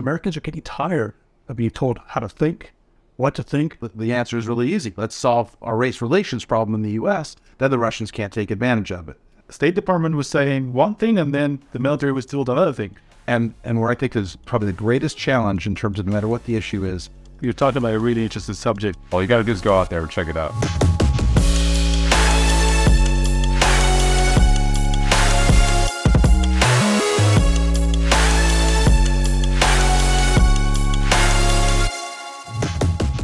Americans are getting tired of being told how to think, what to think. The answer is really easy. Let's solve our race relations problem in the U.S. Then the Russians can't take advantage of it. The State Department was saying one thing, and then the military was told another thing. And and where I think is probably the greatest challenge in terms of no matter what the issue is. You're talking about a really interesting subject. All you got to do is go out there and check it out.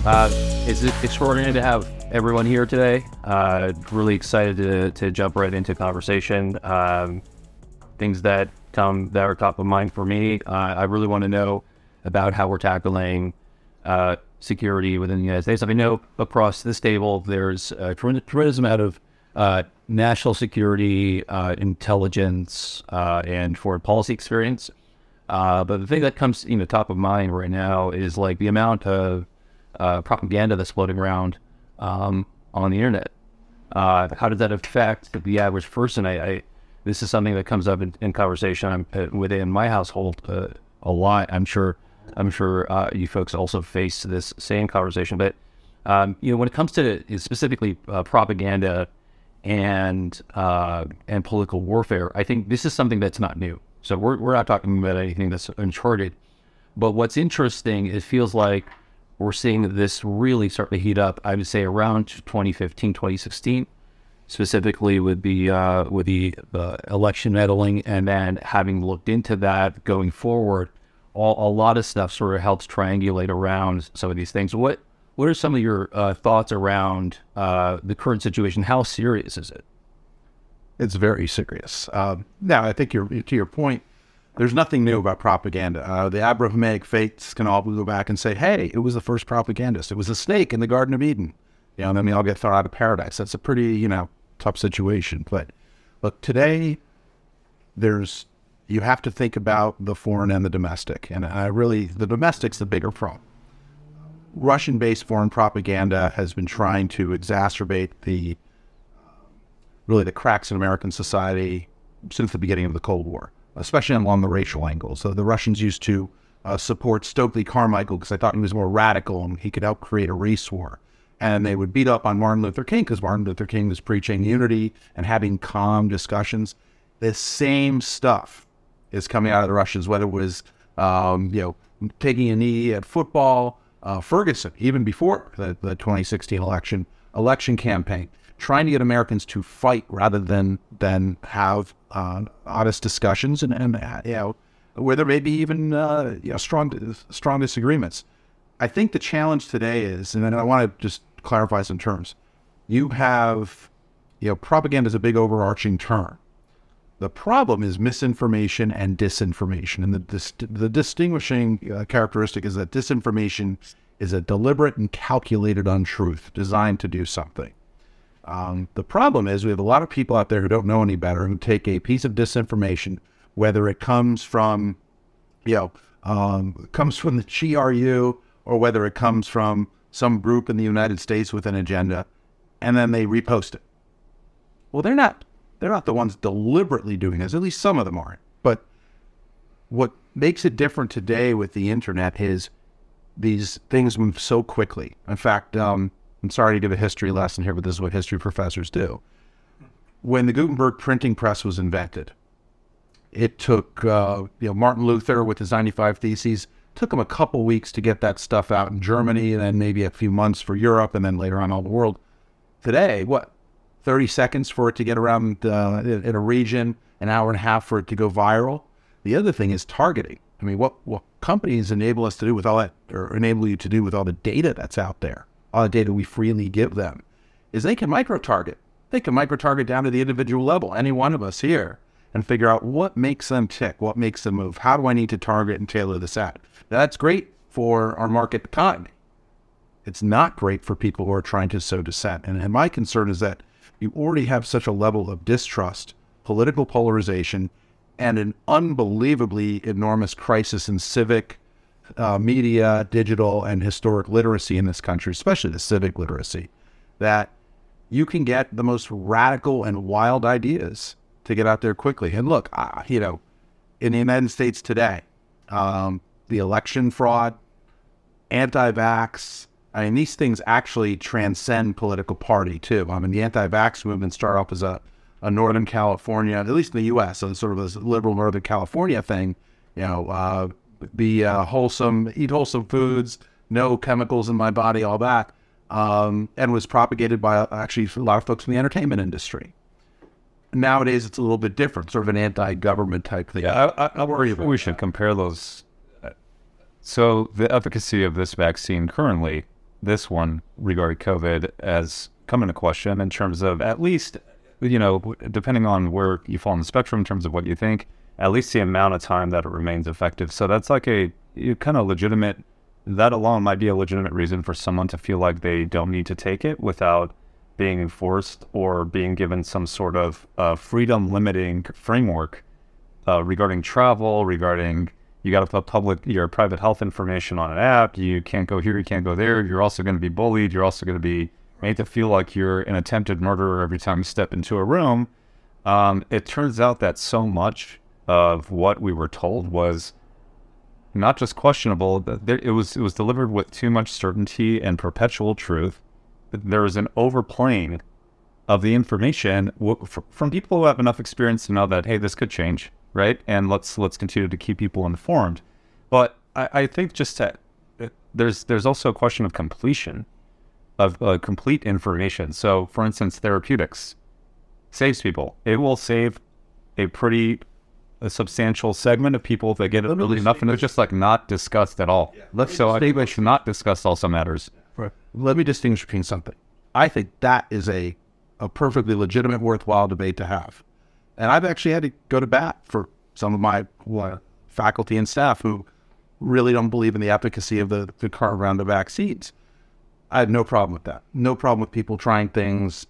Uh, it's extraordinary to have everyone here today. Uh, really excited to, to jump right into conversation. Um, things that come that are top of mind for me. Uh, I really want to know about how we're tackling uh, security within the United States. I know across this table there's a tremendous amount of uh, national security, uh, intelligence, and foreign policy experience. but the thing that comes you know top of mind right now is like the amount of uh, propaganda that's floating around um, on the internet. Uh, how does that affect the average person? I, I this is something that comes up in, in conversation uh, within my household uh, a lot. I'm sure I'm sure uh, you folks also face this same conversation. But um, you know, when it comes to specifically propaganda and and political warfare, I think this is something that's not new. So we're we're not talking about anything that's uncharted. But what's interesting, it feels like we're seeing this really start to heat up. I would say around 2015, 2016, specifically with the uh, with the election meddling, and then having looked into that going forward, all, a lot of stuff sort of helps triangulate around some of these things. What what are some of your uh, thoughts around uh, the current situation? How serious is it? It's very serious. Um, now, I think to your point there's nothing new about propaganda. Uh, the Abrahamic faiths can all go back and say, hey, it was the first propagandist. It was a snake in the Garden of Eden. You know, and then they all get thrown out of paradise. That's a pretty, you know, tough situation. But look, today, there's, you have to think about the foreign and the domestic. And I really, the domestic's the bigger problem. Russian based foreign propaganda has been trying to exacerbate the, really, the cracks in American society since the beginning of the Cold War especially along the racial angle. So the Russians used to uh, support Stokely Carmichael because I thought he was more radical and he could help create a race war. And they would beat up on Martin Luther King because Martin Luther King was preaching unity and having calm discussions. The same stuff is coming out of the Russians, whether it was um, you know taking a knee at football, uh, Ferguson, even before the, the 2016 election election campaign trying to get Americans to fight rather than than have uh, honest discussions and, and uh, you know where there may be even uh, you know strong strong disagreements. I think the challenge today is, and I want to just clarify some terms. You have you know propaganda is a big overarching term. The problem is misinformation and disinformation, and the the distinguishing uh, characteristic is that disinformation is a deliberate and calculated untruth designed to do something. Um, the problem is we have a lot of people out there who don't know any better who take a piece of disinformation, whether it comes from, you know, um, comes from the GRU or whether it comes from some group in the United States with an agenda, and then they repost it. Well, they're not. They're not the ones deliberately doing this. At least some of them aren't. But what makes it different today with the internet is these things move so quickly. In fact, um, I'm sorry to give a history lesson here, but this is what history professors do. When the Gutenberg printing press was invented, it took uh, you know Martin Luther with his 95 Theses took him a couple weeks to get that stuff out in Germany, and then maybe a few months for Europe, and then later on all the world. Today, what 30 seconds for it to get around uh, in a region, an hour and a half for it to go viral. The other thing is targeting. I mean, what what companies enable us to do with all that, or enable you to do with all the data that's out there? The data we freely give them, is they can micro target. They can micro target down to the individual level, any one of us here, and figure out what makes them tick, what makes them move. How do I need to target and tailor this ad? That's great for our market economy. It's not great for people who are trying to sow dissent. And, and my concern is that you already have such a level of distrust, political polarization, and an unbelievably enormous crisis in civic uh, media, digital, and historic literacy in this country, especially the civic literacy, that you can get the most radical and wild ideas to get out there quickly. And look, uh, you know, in the United States today, um, the election fraud, anti-vax. I mean, these things actually transcend political party too. I mean, the anti-vax movement started off as a, a Northern California, at least in the U.S., so sort of a liberal Northern California thing. You know, uh, be uh, wholesome, eat wholesome foods, no chemicals in my body, all that, um, and was propagated by uh, actually a lot of folks in the entertainment industry. Nowadays, it's a little bit different, sort of an anti-government type thing. Yeah, I, I, I worry we should compare those. uh, So the efficacy of this vaccine currently, this one regarding COVID, has come into question in terms of at least, you know, depending on where you fall on the spectrum in terms of what you think, at least the amount of time that it remains effective. So that's like a kind of legitimate. That alone might be a legitimate reason for someone to feel like they don't need to take it without being enforced or being given some sort of uh, freedom limiting framework uh, regarding travel, regarding you got to put public your private health information on an app. You can't go here, you can't go there. You're also going to be bullied. You're also going to be made to feel like you're an attempted murderer every time you step into a room. Um, it turns out that so much of what we were told was not just questionable. It was it was delivered with too much certainty and perpetual truth. There was an overplaying of the information from people who have enough experience to know that hey, this could change, right? And let's let's continue to keep people informed. But I, I think just that there's there's also a question of completion of uh, complete information. So, for instance, therapeutics saves people. It will save a pretty a substantial segment of people that get it early enough, and it's just like not discussed at all. so I think we should not discuss also matters. Let me distinguish between something. I think that is a, a perfectly legitimate, worthwhile debate to have. And I've actually had to go to bat for some of my uh, faculty and staff who really don't believe in the efficacy of the, the current round of vaccines. I have no problem with that. No problem with people trying things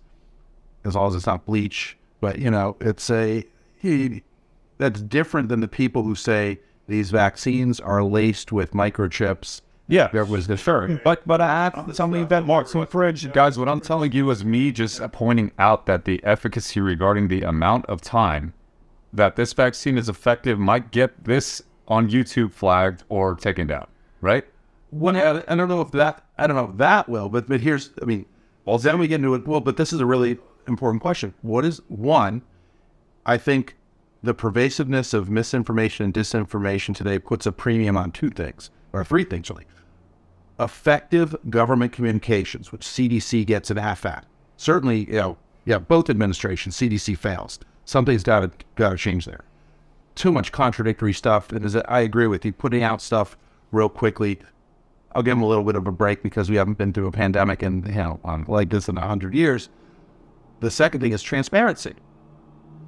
as long as it's not bleach. But, you know, it's a, that's different than the people who say these vaccines are laced with microchips. Yeah, There was the Sure, but but I have something that Mark. So for instance, guys, what I'm telling you is me just pointing out that the efficacy regarding the amount of time that this vaccine is effective might get this on YouTube flagged or taken down, right? One, I I don't know if that I don't know if that will, but but here's I mean, well then we get into it. Well, but this is a really important question. What is one? I think the pervasiveness of misinformation and disinformation today puts a premium on two things or three things really. Effective government communications, which CDC gets an F at. Certainly, you know, yeah, both administrations, CDC fails. Something's got to got to change there. Too much contradictory stuff. And as I agree with you, putting out stuff real quickly I'll give them a little bit of a break because we haven't been through a pandemic and you know like this in hundred years. The second thing is transparency.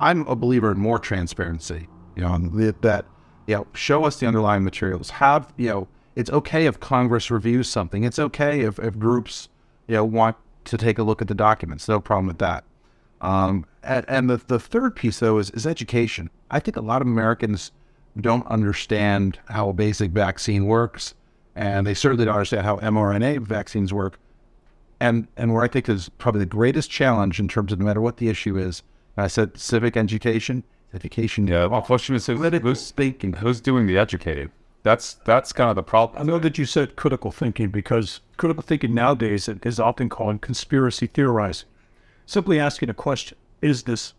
I'm a believer in more transparency. You know, that- you know, show us the underlying materials. Have you know, it's okay if Congress reviews something. It's okay if, if groups you know want to take a look at the documents. No problem with that. Um, and, and the the third piece though is is education. I think a lot of Americans don't understand how a basic vaccine works and they certainly don't understand how mRNA vaccines work. And and where I think is probably the greatest challenge in terms of no matter what the issue is, I said civic education, education. Yeah. Well, question is who's, thinking. who's doing the educating? That's that's kind of the problem. I know that you said critical thinking because critical thinking nowadays is often called conspiracy theorizing. Simply asking a question: Is this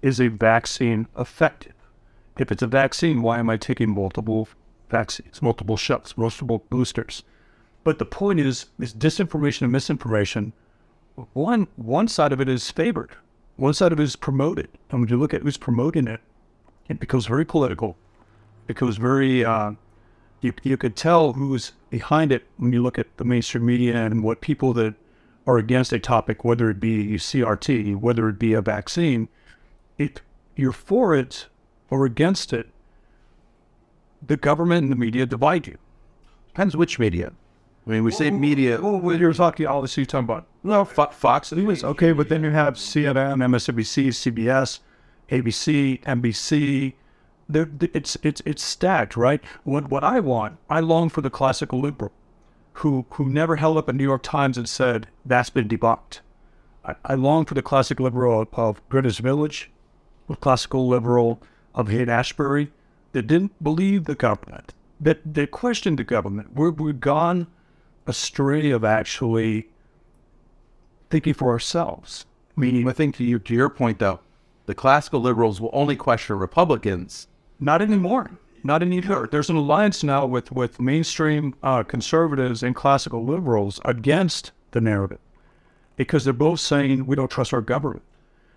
is a vaccine effective? If it's a vaccine, why am I taking multiple vaccines, multiple shots, multiple boosters? But the point is, is disinformation and misinformation. One one side of it is favored, one side of it is promoted, and when you look at who's promoting it, it becomes very political. It becomes very uh, you you could tell who's behind it when you look at the mainstream media and what people that are against a topic, whether it be CRT, whether it be a vaccine, if you're for it or against it, the government and the media divide you. Depends which media. I mean, we say media. Well, when you're talking, obviously, you're talking about No, Fo- Fox News, okay, but then you have CNN, MSNBC, CBS, ABC, NBC. They're, it's it's it's stacked, right? What what I want, I long for the classical liberal, who who never held up a New York Times and said that's been debunked. I, I long for the classic liberal of, of Greenwich Village, the classical liberal of Haight Ashbury, that didn't believe the government, that they questioned the government. We're, we've gone astray of actually thinking for ourselves. Meaning, I think to you, to your point though, the classical liberals will only question Republicans. Not anymore. Not anymore. There's an alliance now with with mainstream uh, conservatives and classical liberals against the narrative because they're both saying we don't trust our government.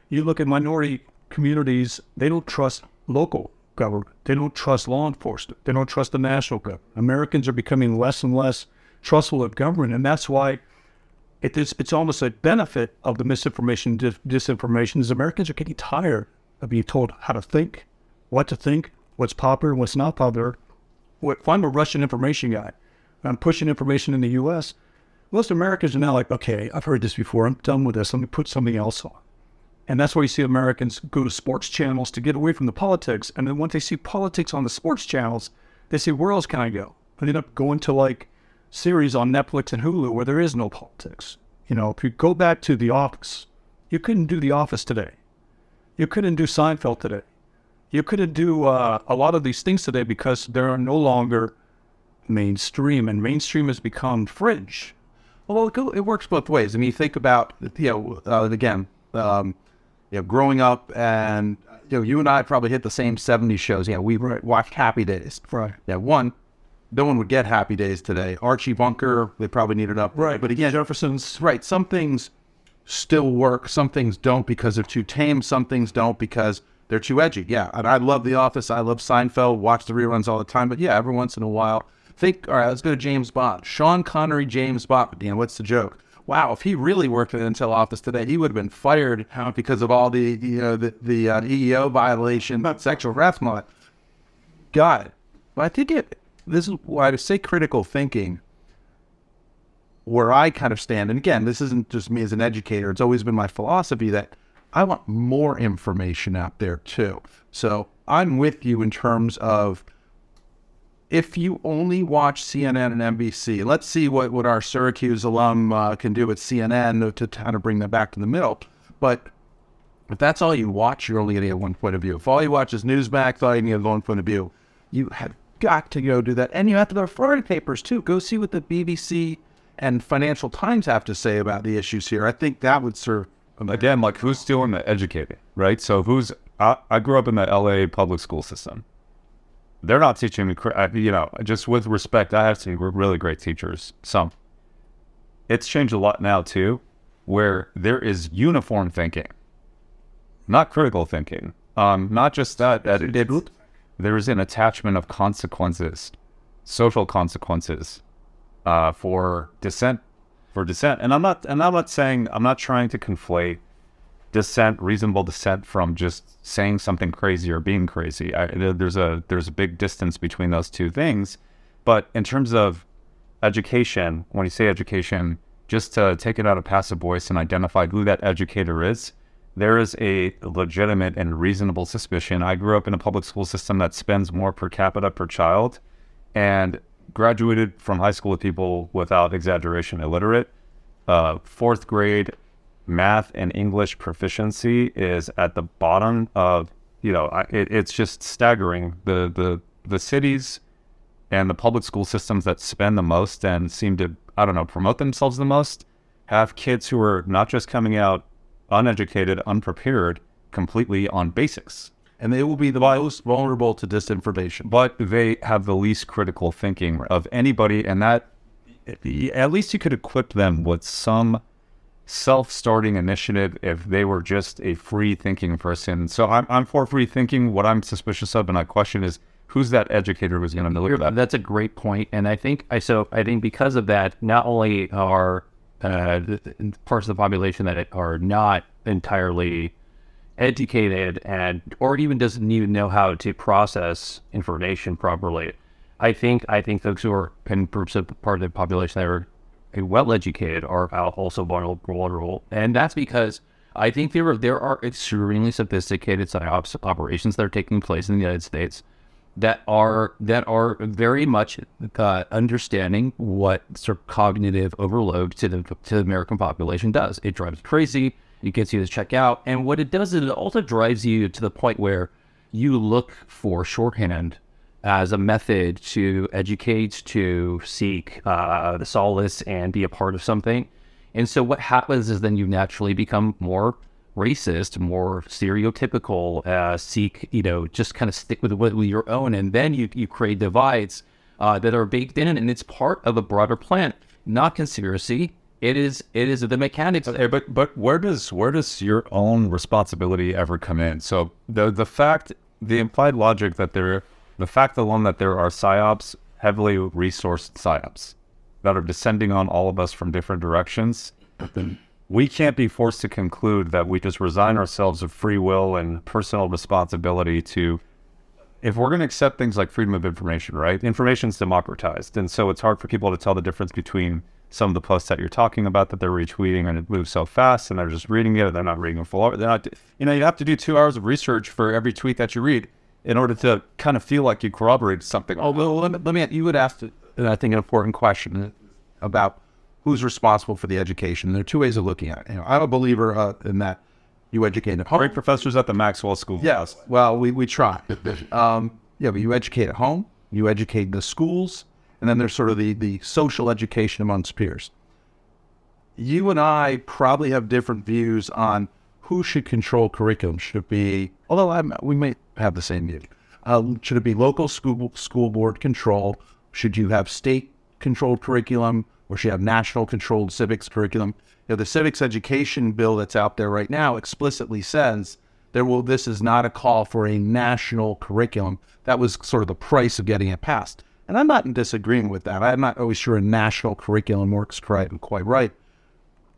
You look at minority communities; they don't trust local government. They don't trust law enforcement. They don't trust the national government. Americans are becoming less and less trustful of government, and that's why it is, it's almost a benefit of the misinformation, dis- disinformation, is Americans are getting tired of being told how to think, what to think, what's popular, what's not popular. If I'm a Russian information guy, I'm pushing information in the U.S., most Americans are now like, okay, I've heard this before. I'm done with this. Let me put something else on. And that's why you see Americans go to sports channels to get away from the politics. And then once they see politics on the sports channels, they say, where else can I go? They end up going to like series on Netflix and Hulu where there is no politics. You know, if you go back to The Office, you couldn't do The Office today. You couldn't do Seinfeld today. You couldn't do uh, a lot of these things today because they're no longer mainstream, and mainstream has become fringe. Well, it, it works both ways. I mean, you think about, you know, uh, again, um, you know, growing up and, you know, you and I probably hit the same 70s shows. Yeah, we right. watched Happy Days. Right. Yeah, one, no one would get Happy Days today. Archie Bunker, they probably need it up. Right. But again, Jefferson's. Right. Some things still work. Some things don't because they're too tame. Some things don't because they're too edgy. Yeah. And I love The Office. I love Seinfeld. Watch the reruns all the time. But yeah, every once in a while, think, all right, let's go to James Bond. Sean Connery, James Bond. Dan, what's the joke? Wow, if he really worked in the Intel office today, he would have been fired because of all the you know the the uh, EEO violation, sexual harassment. God, but I think it this is why to say critical thinking where I kind of stand, and again, this isn't just me as an educator, it's always been my philosophy that I want more information out there too. So I'm with you in terms of if you only watch CNN and NBC, let's see what, what our Syracuse alum uh, can do at CNN to kind of bring them back to the middle. But if that's all you watch, you're only going to get one point of view. If all you watch is Newsmax, all you get one point of view. You have got to go do that. And you have to go to Florida papers too. Go see what the BBC and Financial Times have to say about the issues here. I think that would serve. Again, like who's doing the educating, right? So who's, I, I grew up in the LA public school system. They're not teaching me, you know, just with respect, I have some really great teachers. Some. It's changed a lot now too, where there is uniform thinking, not critical thinking. Um, not just that, that it, it, there is an attachment of consequences, social consequences, uh, for dissent, for dissent. And I'm not, and I'm not saying I'm not trying to conflate dissent, reasonable dissent, from just saying something crazy or being crazy. I, there's a there's a big distance between those two things. But in terms of education, when you say education, just to take it out of passive voice and identify who that educator is, there is a legitimate and reasonable suspicion. I grew up in a public school system that spends more per capita per child and graduated from high school with people without exaggeration illiterate. Uh, fourth grade math and English proficiency is at the bottom of, you know, it, it's just staggering. The, the, the cities and the public school systems that spend the most and seem to, I don't know, promote themselves the most have kids who are not just coming out uneducated, unprepared, completely on basics. And they will be the most vulnerable to disinformation. But they have the least critical thinking of anybody, and that at least you could equip them with some self-starting initiative if they were just a free thinking person. So I'm, I'm for free thinking. What I'm suspicious of and I question is who's that educator who's going to deliver that? That's a great point, and I think I so I think because of that, not only are uh, parts of the population that are not entirely educated and or even doesn't even know how to process information properly. I think I think folks who are in part of the population that are well educated are also vulnerable, vulnerable, and that's because I think there are there are extremely sophisticated psyops operations that are taking place in the United States that are that are very much uh, understanding what sort of cognitive overload to the to the American population does. It drives crazy. It gets you to check out, and what it does is it also drives you to the point where you look for shorthand as a method to educate, to seek uh, the solace and be a part of something. And so what happens is then you naturally become more racist, more stereotypical, uh, seek, you know, just kind of stick with, your own. And then you, you create divides uh, that are baked in and it's part of a broader plan, not conspiracy. It is it is the mechanics. Okay, but but where does where does your own responsibility ever come in? So the the fact the implied logic that there the fact alone that there are psyops, heavily resourced psyops, that are descending on all of us from different directions, we can't be forced to conclude that we just resign ourselves of free will and personal responsibility to if we're going to accept things like freedom of information, right? Information is democratized. And so it's hard for people to tell the difference between some of the posts that you're talking about that they're retweeting and it moves so fast and they're just reading it. And they're not reading it full. They're not, you know, you have to do two hours of research for every tweet that you read in order to kind of feel like you corroborate something. Oh, well, let me, let me you would ask, I think, an important question about who's responsible for the education. There are two ways of looking at it. You know, I'm a believer uh, in that you educate at home. Great professors at the Maxwell School. Yes. Well, we, we try. Um, yeah, but you educate at home, you educate the schools, and then there's sort of the, the social education amongst peers. You and I probably have different views on who should control curriculum. Should it be, although I'm, we may have the same view, uh, should it be local school, school board control? Should you have state controlled curriculum or should have national controlled civics curriculum? You know, the civics education bill that's out there right now explicitly says there will, this is not a call for a national curriculum. That was sort of the price of getting it passed. And I'm not in disagreement with that. I'm not always sure a national curriculum works quite, quite right.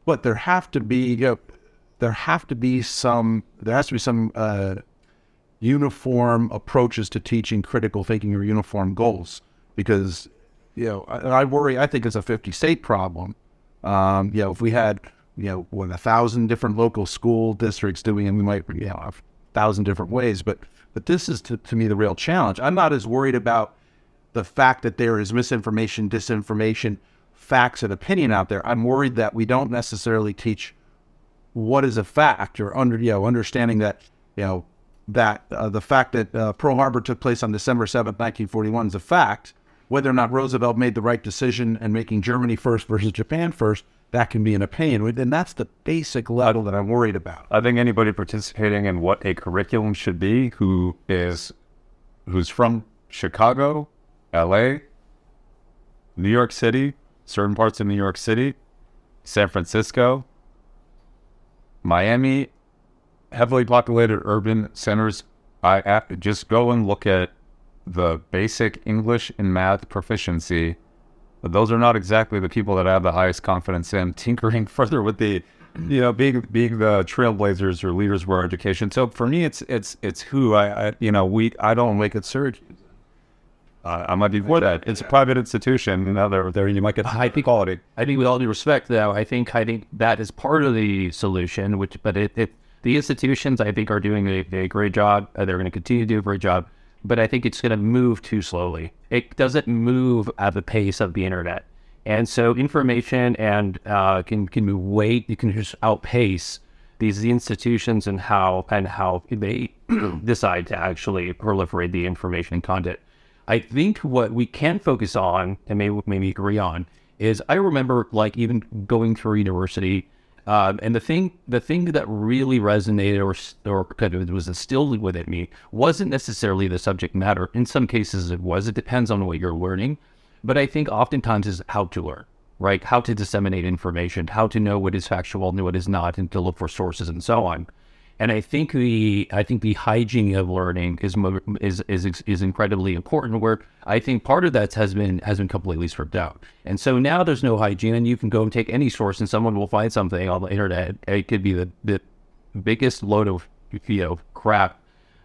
But there have to be, you know, there have to be some, there has to be some uh, uniform approaches to teaching critical thinking or uniform goals. Because, you know, I, I worry, I think it's a 50 state problem. Um, you know, if we had, you know, what, a thousand different local school districts doing it, we might, you know, have a thousand different ways. But, but this is to, to me the real challenge. I'm not as worried about the fact that there is misinformation, disinformation, facts, and opinion out there. I'm worried that we don't necessarily teach what is a fact or under you know understanding that you know that uh, the fact that uh, Pearl Harbor took place on December 7th, 1941 is a fact. Whether or not Roosevelt made the right decision and making Germany first versus Japan first, that can be an opinion. And that's the basic level that I'm worried about. I think anybody participating in what a curriculum should be who is who's from Chicago LA, New York City, certain parts of New York City, San Francisco, Miami, heavily populated urban centers. I just go and look at the basic English and math proficiency. But those are not exactly the people that I have the highest confidence in tinkering further with the, you know, being being the trailblazers or leaders of our education. So for me, it's it's it's who I, I you know we I don't make it surge uh, I might be for that. It's a private institution. You know, there, there you might get high quality. I think, with all due respect, though, I think I think that is part of the solution. Which, but it, it the institutions I think are doing a, a great job. Uh, they're going to continue to do a great job, but I think it's going to move too slowly. It doesn't move at the pace of the internet, and so information and uh, can can move way. You can just outpace these institutions and how and how they decide to actually proliferate the information and content. I think what we can focus on and maybe maybe agree on is I remember like even going through university, um, and the thing the thing that really resonated or or kind of was instilled within me wasn't necessarily the subject matter. In some cases, it was. It depends on what you're learning, but I think oftentimes is how to learn, right? How to disseminate information, how to know what is factual and what is not, and to look for sources and so on. And I think the I think the hygiene of learning is is is is incredibly important. Where I think part of that has been has been completely stripped out. And so now there's no hygiene, and you can go and take any source, and someone will find something on the internet. It could be the the biggest load of you know crap,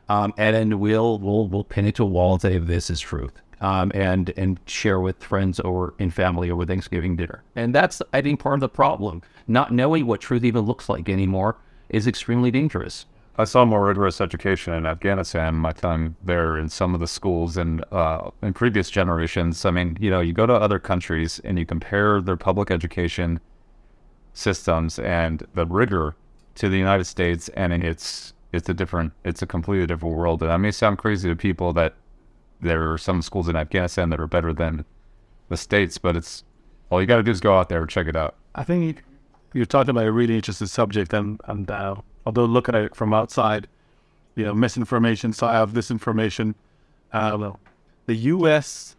um, and then we'll we'll we'll pin it to a wall and say this is truth. Um, and and share with friends or in family over Thanksgiving dinner. And that's I think part of the problem, not knowing what truth even looks like anymore is extremely dangerous. I saw more rigorous education in Afghanistan my time there in some of the schools and uh, in previous generations. I mean, you know, you go to other countries and you compare their public education systems and the rigor to the United States, and it's it's a different, it's a completely different world. And that may sound crazy to people that there are some schools in Afghanistan that are better than the states, but it's all you got to do is go out there and check it out. I think you're talking about a really interesting subject, and and uh, although looking at it from outside, you know, misinformation, so I have disinformation. Uh, the U.S.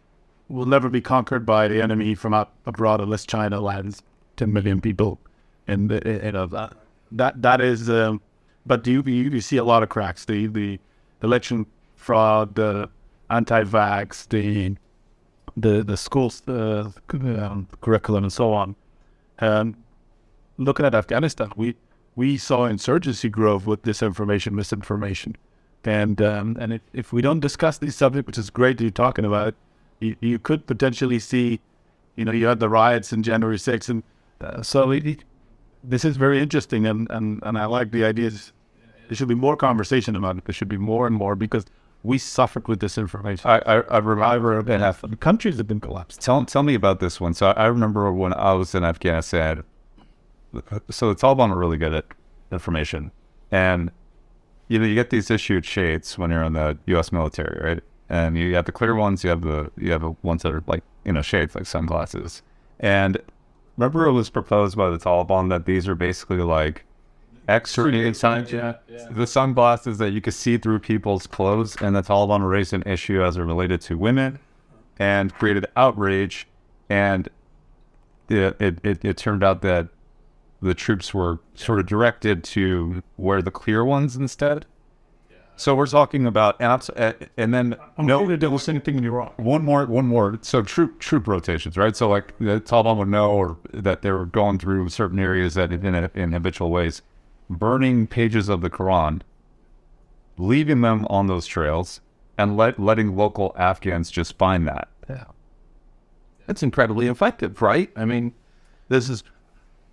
will never be conquered by the enemy from out abroad unless China lands 10 million people, and you know that that that is. Um, but do you, you you see a lot of cracks? The the election fraud, the anti-vax, the the the schools uh, um, curriculum, and so on. And looking at Afghanistan, we we saw insurgency growth with disinformation, misinformation, and um, and if, if we don't discuss these subjects, which is great that you're talking about, you, you could potentially see, you know, you had the riots in January 6th, and uh, so it, this is very interesting, and, and and I like the ideas. There should be more conversation about it. There should be more and more because we suffered with disinformation. I I, I remember and the countries have been collapsed. Tell tell me about this one. So I remember when I was in Afghanistan. So the Taliban are really good at information, and you know you get these issued shades when you're in the U.S. military, right? And you have the clear ones, you have the you have the ones that are like you know shades, like sunglasses. And remember, it was proposed by the Taliban that these are basically like X-ray sun, yeah, yeah. the sunglasses that you could see through people's clothes, and the Taliban raised an issue as it related to women, and created outrage, and it, it, it, it turned out that the troops were sort of directed to wear the clear ones instead. So we're talking about and, uh, and then I'm no to do anything wrong. One more, one more. So troop troop rotations, right? So like the Taliban would know or that they were going through certain areas that in, in habitual ways, burning pages of the Quran, leaving them on those trails, and let letting local Afghans just find that. Yeah, that's incredibly effective, right? I mean, this is,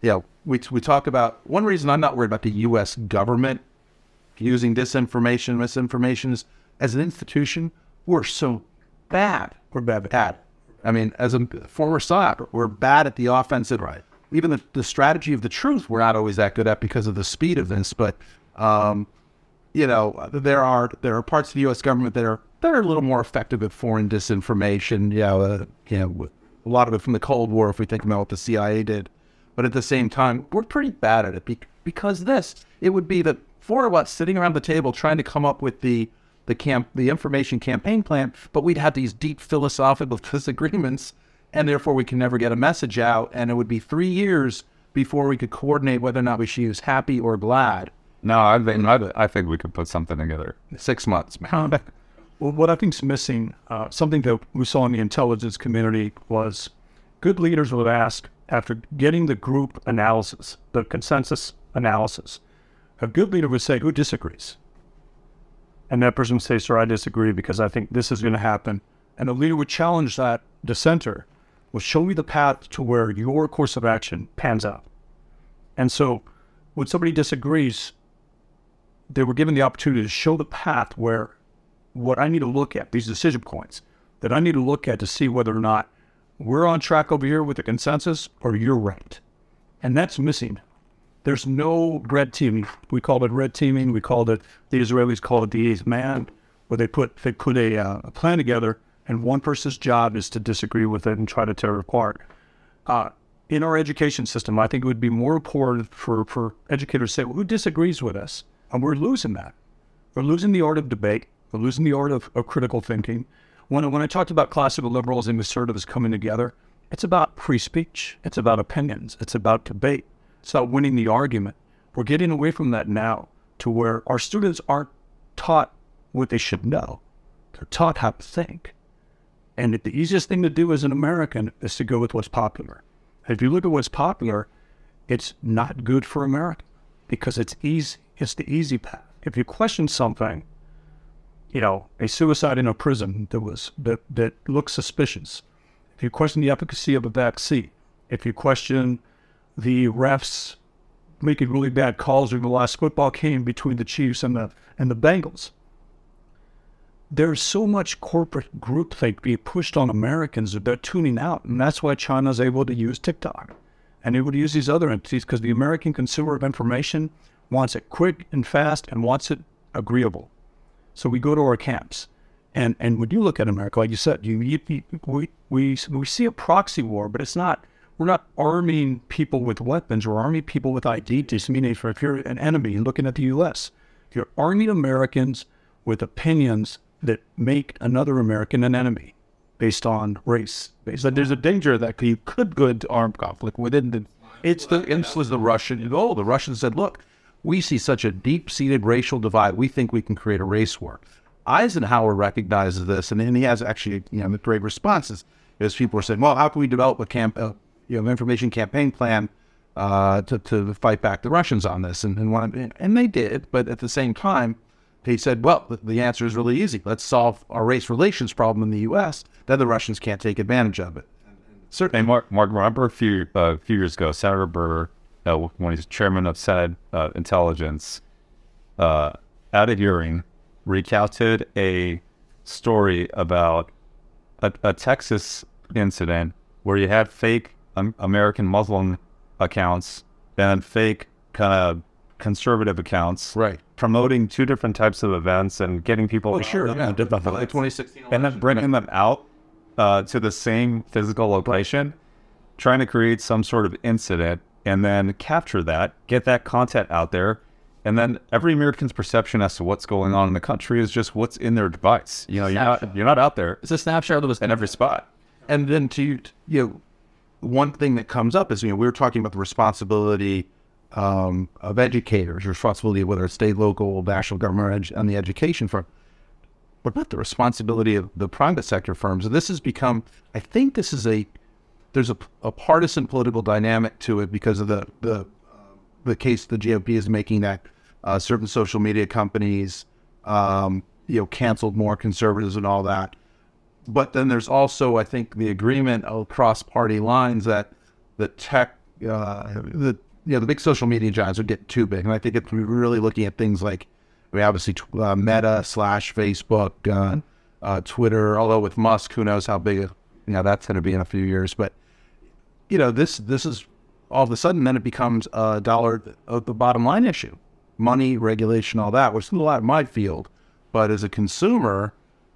yeah. We we talk about one reason I'm not worried about the U.S. government using disinformation, misinformation is as an institution, we're so bad. We're bad. Bad. I mean, as a former SOC, we're bad at the offensive. Right. Even the, the strategy of the truth, we're not always that good at because of the speed of this. But, um, you know, there are there are parts of the U.S. government that are that are a little more effective at foreign disinformation. You know, uh, you know, a lot of it from the Cold War, if we think about what the CIA did. But at the same time, we're pretty bad at it because this, it would be that four of us sitting around the table trying to come up with the the camp the information campaign plan, but we'd have these deep philosophical disagreements, and therefore we can never get a message out. And it would be three years before we could coordinate whether or not we should use happy or glad. No, I think I, think we could put something together. Six months, man. well, what I think's missing, uh, something that we saw in the intelligence community was good leaders would ask after getting the group analysis, the consensus analysis, a good leader would say, Who disagrees? And that person would say, Sir, I disagree because I think this is going to happen. And the leader would challenge that dissenter, will show me the path to where your course of action pans out. And so when somebody disagrees, they were given the opportunity to show the path where what I need to look at, these decision points that I need to look at to see whether or not we're on track over here with the consensus or you're right. And that's missing there's no red teaming. We called it red teaming. We called it the Israelis called it the eighth man, where they put they put a, uh, a plan together, and one person's job is to disagree with it and try to tear it apart. Uh, in our education system, I think it would be more important for, for educators to say, well, who disagrees with us? And we're losing that. We're losing the art of debate. We're losing the art of, of critical thinking. When, when I talked about classical liberals and conservatives coming together, it's about free speech. It's about opinions. It's about debate. It's about winning the argument. We're getting away from that now to where our students aren't taught what they should know. They're taught how to think. And the easiest thing to do as an American is to go with what's popular. If you look at what's popular, it's not good for America because it's easy. It's the easy path. If you question something, you know, a suicide in a prison that was that that looks suspicious. If you question the efficacy of a vaccine, if you question the refs making really bad calls during the last football game between the Chiefs and the and the Bengals. There's so much corporate groupthink being pushed on Americans that they're tuning out, and that's why China's able to use TikTok and able to use these other entities because the American consumer of information wants it quick and fast and wants it agreeable. So we go to our camps, And and when you look at America, like you said, you, you, you we, we we see a proxy war, but it's not. We're not arming people with weapons. We're arming people with ideas. Meaning, for if you're an enemy, and looking at the U.S., you're arming Americans with opinions that make another American an enemy based on race. Based But there's a danger that you could go into armed conflict within the. It's the was the Russian goal. The Russians said, "Look, we see such a deep-seated racial divide. We think we can create a race war." Eisenhower recognizes this, and then he has actually you know great responses. As people are saying, "Well, how can we develop a camp, uh, you know, information campaign plan uh, to to fight back the Russians on this?" And and, one, and they did, but at the same time, he said, "Well, the, the answer is really easy. Let's solve our race relations problem in the U.S. Then the Russians can't take advantage of it." Certainly, Mark, Mark remember a few, uh, few years ago, Senator Burr, uh, when he's chairman of Senate uh, Intelligence, uh, at a hearing, recounted a story about a, a Texas incident where you had fake um, American Muslim accounts and fake kind of conservative accounts, Right. Promoting two different types of events and getting people, Oh, sure, yeah, like 2016 and then bringing them out uh, to the same physical location, trying to create some sort of incident, and then capture that, get that content out there, and then every American's perception as to what's going on in the country is just what's in their device. You know, you're not you're not out there It's a snapshot of the in every spot. And then to you know, one thing that comes up is you know we were talking about the responsibility um, of educators, responsibility whether it's state, local, national government, or edu- on the education front. What about the responsibility of the private sector firms? And this has become, I think, this is a there's a, a partisan political dynamic to it because of the the the case the GOP is making that uh, certain social media companies, um, you know, canceled more conservatives and all that. But then there's also, I think, the agreement across party lines that the tech, uh, the you know, the big social media giants are getting too big, and I think it's really looking at things like, I mean, obviously uh, Meta slash Facebook, uh, uh, Twitter. Although with Musk, who knows how big, know, that's going to be in a few years. But you know, this this is all of a sudden then it becomes a dollar of the bottom line issue, money, regulation, all that, which is a lot of my field. But as a consumer,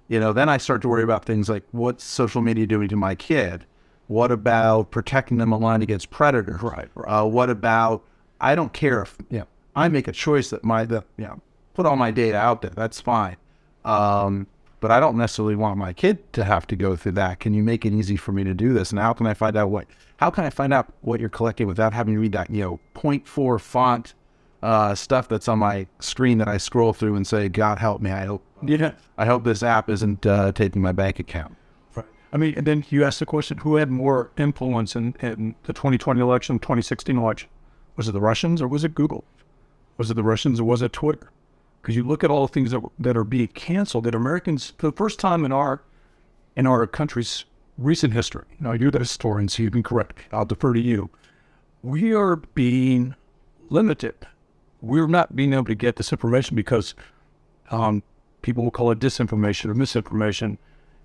you know, then I start to worry about things like what's social media doing to my kid? What about protecting them online against predators? Right. Uh, what about I don't care if you know I make a choice that my the you know put all my data out there. That's fine. Um, but I don't necessarily want my kid to have to go through that. Can you make it easy for me to do this? And how can I find out what? How can I find out what you're collecting without having to read that you know 0.4 font uh, stuff that's on my screen that I scroll through and say, God help me. I hope Yeah. I hope this app isn't uh, taking my bank account. Right. I mean, and then you asked the question: Who had more influence in, in the 2020 election, 2016 election? Was it the Russians or was it Google? Was it the Russians or was it Twitter? Because you look at all the things that that are being canceled. That Americans, for the first time in our in our country's recent history, now you're the historian, so you can correct. I'll defer to you. We are being limited. We're not being able to get this information because um, people will call it disinformation or misinformation.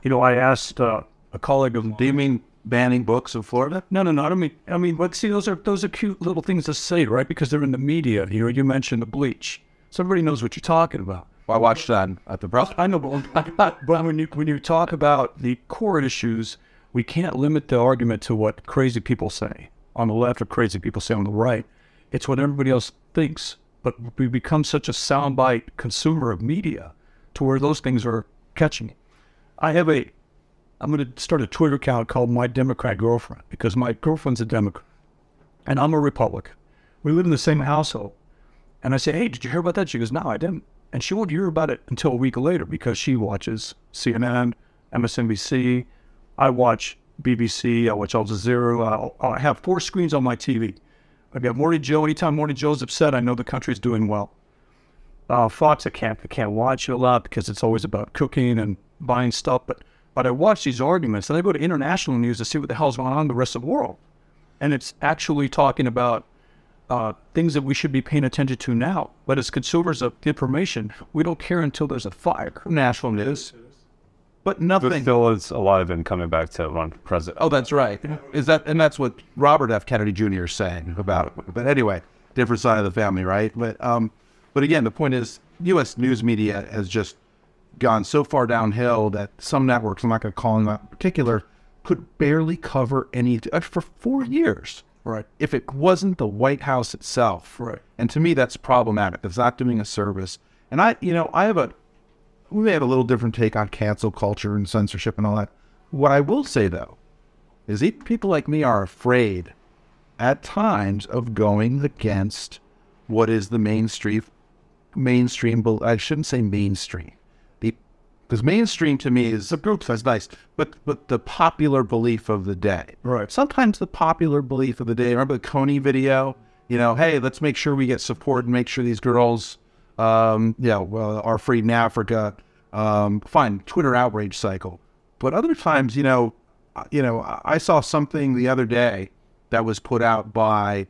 You know, I asked uh, a colleague of Do you mean banning books in Florida? no, no, no. I don't mean. I mean, but see, those are those are cute little things to say, right? Because they're in the media. You know, you mentioned the bleach, so everybody knows what you're talking about. Well, I watched that at the press. I know, but, but when you when you talk about the core issues, we can't limit the argument to what crazy people say on the left or crazy people say on the right. It's what everybody else thinks. But we become such a soundbite consumer of media to where those things are catching. I have a, I'm going to start a Twitter account called My Democrat Girlfriend because my girlfriend's a Democrat and I'm a Republican. We live in the same household. And I say, hey, did you hear about that? She goes, no, I didn't. And she won't hear about it until a week later because she watches CNN, MSNBC. I watch BBC. I watch Al Jazeera. I'll, I have four screens on my TV. I've got Morning Joe. Anytime Morning Joe's upset, I know the country's doing well. Uh, Fox, I can't, I can't watch it a lot because it's always about cooking and buying stuff. But, but I watch these arguments and I go to international news to see what the hell's going on in the rest of the world. And it's actually talking about uh, things that we should be paying attention to now. But as consumers of information, we don't care until there's a fire. National news, but nothing. still, it's a lot of them coming back to run president. Oh, that's right. Is that and that's what Robert F. Kennedy Jr. is saying about it. But anyway, different side of the family, right? But um, but again, the point is, U.S. news media has just gone so far downhill that some networks, I'm not going to call them out in particular, could barely cover any uh, for four years. Right. If it wasn't the White House itself. Right. And to me, that's problematic. It's not doing a service. And I, you know, I have a, we may have a little different take on cancel culture and censorship and all that. What I will say though, is even people like me are afraid at times of going against what is the mainstream mainstream I shouldn't say mainstream. Because mainstream to me is a group that's nice, but but the popular belief of the day. Right. Sometimes the popular belief of the day. Remember the Kony video? You know, hey, let's make sure we get support and make sure these girls, um, yeah, well, are free in Africa. Um, fine, Twitter outrage cycle. But other times, you know, you know, I- I saw something the other day that was put out by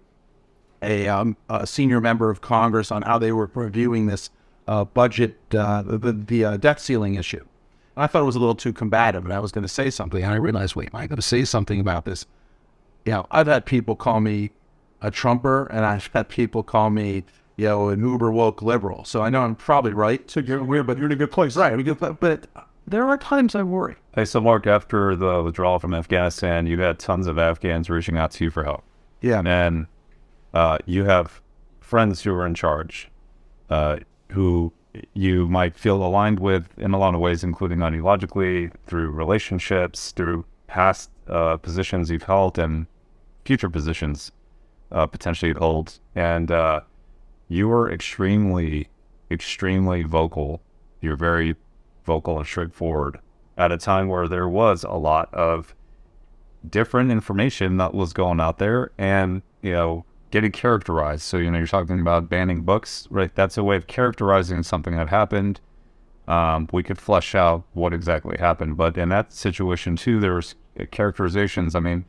a, um, a senior member of Congress on how they were reviewing this uh, budget, uh, the, the uh, debt ceiling issue. And I thought it was a little too combative, and I was going to say something. And I realized, wait, am I going to say something about this? You know, I've had people call me a Trumper, and I've had people call me, you know, an uber woke liberal. So I know I'm probably right. So you're weird, but you're in a good place. Right. we get- But, but there are times I worry. Hey, so Mark, after the withdrawal from Afghanistan, you had tons of Afghans reaching out to you for help. Yeah. And uh, you have friends who are in charge, uh, who you might feel aligned with in a lot of ways, including ideologically, through relationships, through past uh, positions you've held, and future positions uh, potentially hold. And uh, you were extremely, extremely vocal. You're very vocal and straightforward at a time where there was a lot of different information that was going out there and, you know, getting characterized. So, you know, you're talking about banning books, right? That's a way of characterizing something that happened. Um, we could flesh out what exactly happened. But in that situation, too, there was characterizations. I mean,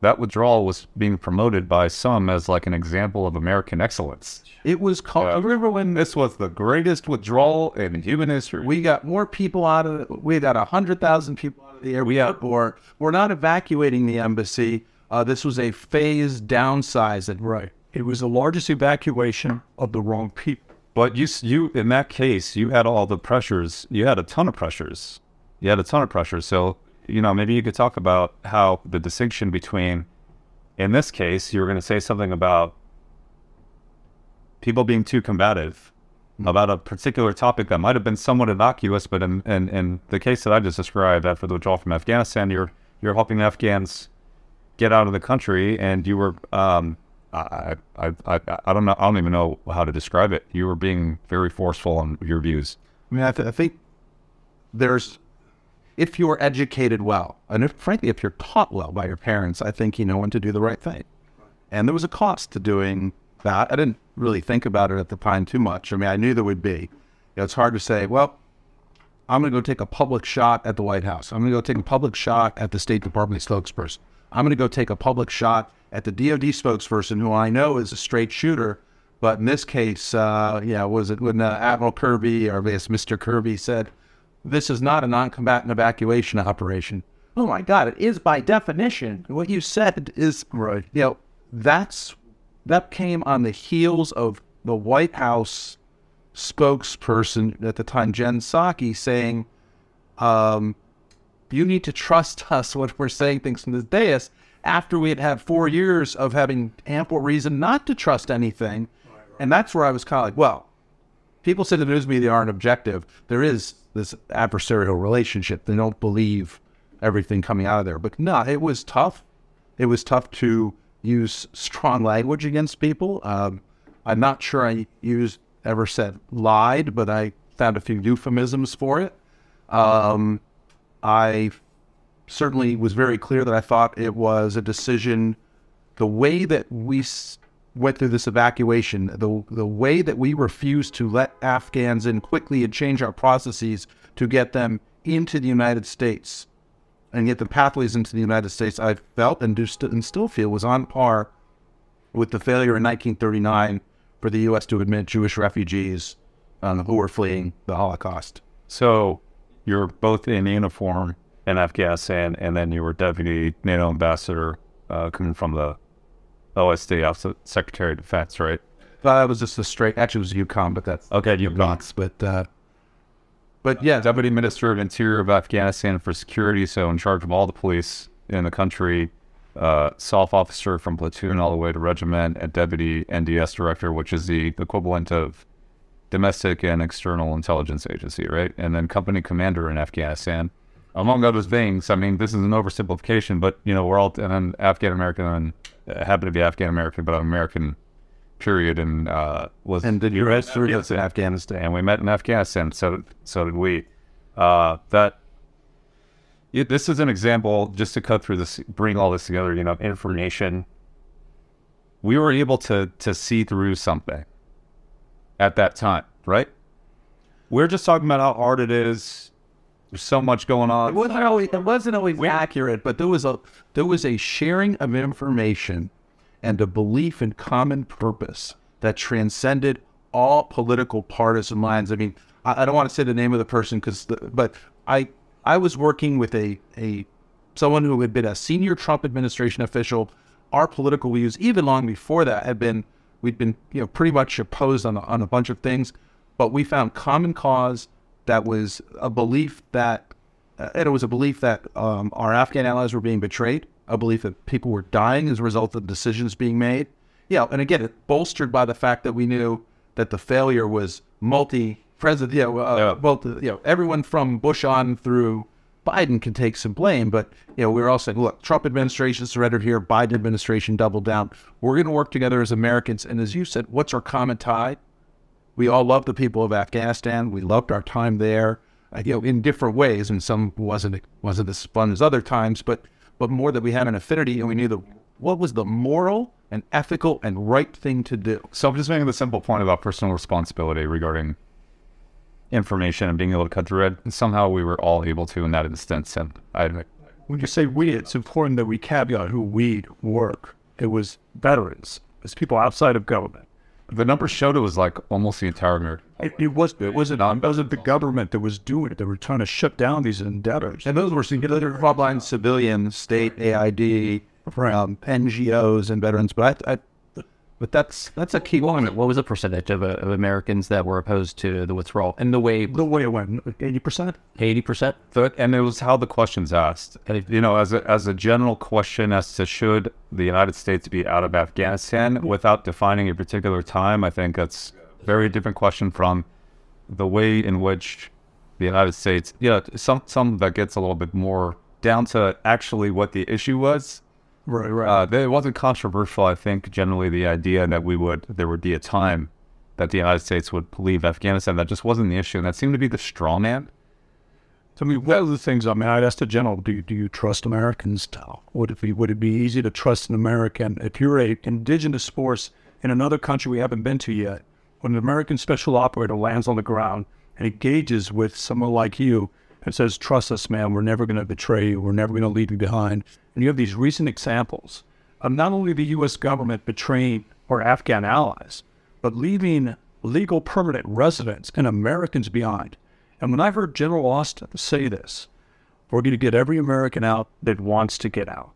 that withdrawal was being promoted by some as like an example of American excellence. It was called. Yeah. Remember when This was the greatest withdrawal in human history. we got more people out of it? We got 100,000 people out of the airport. Or we're not evacuating the embassy. Uh, this was a phased downsize. And Right. It was the largest evacuation of the wrong people. But you, you in that case, you had all the pressures. You had a ton of pressures. You had a ton of pressures. So you know, maybe you could talk about how the distinction between, in this case, you were going to say something about people being too combative about a particular topic that might have been somewhat innocuous, but in, in, in the case that I just described, after the withdrawal from Afghanistan, you're you're helping the Afghans get out of the country, and you were um, I, I I I don't know I don't even know how to describe it. You were being very forceful on your views. I mean, I, th- I think there's, if you're educated well, and if, frankly, if you're taught well by your parents, I think you know when to do the right thing. And there was a cost to doing that. I didn't really think about it at the time too much. I mean, I knew there would be. You know, it's hard to say, well, I'm going to go take a public shot at the White House. I'm going to go take a public shot at the State Department spokesperson. I'm going to go take a public shot at the DoD spokesperson, who I know is a straight shooter. But in this case, uh, yeah, was it when uh, Admiral Kirby or I guess Mr. Kirby said, "This is not a non-combatant evacuation operation." Oh my God, it is by definition. What you said is right. You know, that's that came on the heels of the White House spokesperson at the time, Jen Psaki, saying, um, "You need to trust us when we're saying things from the dais." After we had had four years of having ample reason not to trust anything, and that's where I was kind of like, "Well, people say the news media aren't objective. There is this adversarial relationship. They don't believe everything coming out of there. But no, it was tough. It was tough to use strong language against people. Um, I'm not sure I used ever said lied, but I found a few euphemisms for it. Um, I certainly was very clear that I thought it was a decision. The way that we went through this evacuation, the the way that we refused to let Afghans in quickly and change our processes to get them into the United States and get the pathways into the United States, I felt and do st- and still feel was on par with the failure in 1939 for the U.S. to admit Jewish refugees um, who were fleeing the Holocaust. So you're both in uniform in Afghanistan, and then you were deputy NATO ambassador uh, coming from the OSD, Office Secretary of Defense, right? That was just a straight. Actually, it was UConn, but that's Okay, gone. But uh, But yeah, Deputy Minister of Interior of Afghanistan for security, so in charge of all the police in the country, uh, SOF officer from platoon all the way to regiment, and Deputy NDS Director, which is the equivalent of domestic and external intelligence agency, right? And then company commander in Afghanistan, among other things. I mean, this is an oversimplification, but you know, we're all and then Afghan American and uh, happen to be Afghan American, but I'm American. Period, and uh, was and did your service in Afghanistan? and we met in Afghanistan. So so did we. Uh, that it, this is an example just to cut through this, bring all this together. You know, information. We were able to to see through something at that time, right? We're just talking about how hard it is. There's so much going It on. wasn't always, it wasn't always accurate, but there was a there was a sharing of information and a belief in common purpose that transcended all political partisan lines. I mean, I, I don't want to say the name of the person because, but I I was working with a a someone who had been a senior Trump administration official. Our political views, even long before that, had been we'd been you know pretty much opposed on a, on a bunch of things, but we found common cause that was a belief that uh, and it was a belief that um, our Afghan allies were being betrayed, a belief that people were dying as a result of decisions being made. Yeah, and again, it bolstered by the fact that we knew that the failure was multi-president. You know, uh, Yeah. both you know everyone from Bush on through Biden can take some blame, but you know we were all saying, look, Trump administration surrendered here, Biden administration doubled down. We're going to work together as Americans, and as you said, what's our common tie? We all love the people of Afghanistan. We loved our time there, uh, you know, in different ways, and some wasn't wasn't as fun as other times, but but more that we had an affinity, and we knew the what was the moral and ethical and right thing to do. So I'm just making the simple point about personal responsibility regarding information and being able to cut through it. And somehow we were all able to in that instance. And I, When you say we, it's important that we caveat who we work. It was veterans, it's people outside of government. the numbers showed it was like almost the entire American. It, it was it wasn't it wasn't the government that was doing it. They were trying to shut down these endeavors. And those were singular frontline civilians, state AID, um, NGOs, and veterans. But I, I but that's that's a key one. What was the percentage of, uh, of Americans that were opposed to the withdrawal? And the way The way it went, eighty percent. eighty percent. And it was how the questions asked. You know, as a, as a general question as to should the United States be out of Afghanistan without defining a particular time, I think that's a very different question from the way in which the United States, you know, some some that gets a little bit more down to actually what the issue was. Right, right. Uh, it wasn't controversial. I think generally the idea that we would there would be a time that the United States would leave Afghanistan that just wasn't the issue, and that seemed to be the straw man. So, I mean, one of the things I mean, I'd ask the general, do you, do you trust Americans now? Would it be would it be easy to trust an American if you're a indigenous force in another country we haven't been to yet? When an American special operator lands on the ground and engages with someone like you and says, "Trust us, man. We're never going to betray you. We're never going to leave you behind." And you have these recent examples of not only the U.S. government betraying our Afghan allies, but leaving legal permanent residents and Americans behind. And when I heard General Austin say this, we're going to get every American out that wants to get out.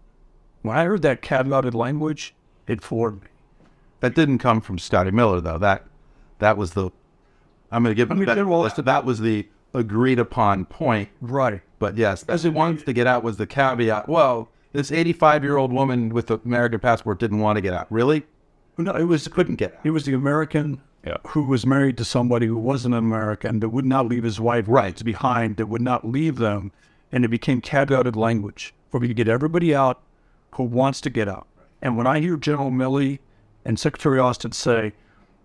When I heard that caveated language, it floored me. That didn't come from Scotty Miller, though. That that was the. I'm going to give him mean, that. General- that was the agreed upon point. Right. But yes, as it wants to get out was the caveat. Well, this 85 year old woman with the American passport didn't want to get out. Really? No, it was Couldn't get out. it was the American Yeah. who was married to somebody who wasn't American that would not leave his wife Right. behind, that would not leave them, and it became caveated language for we could get everybody out who wants to get out. And when I hear General Milley and Secretary Austin say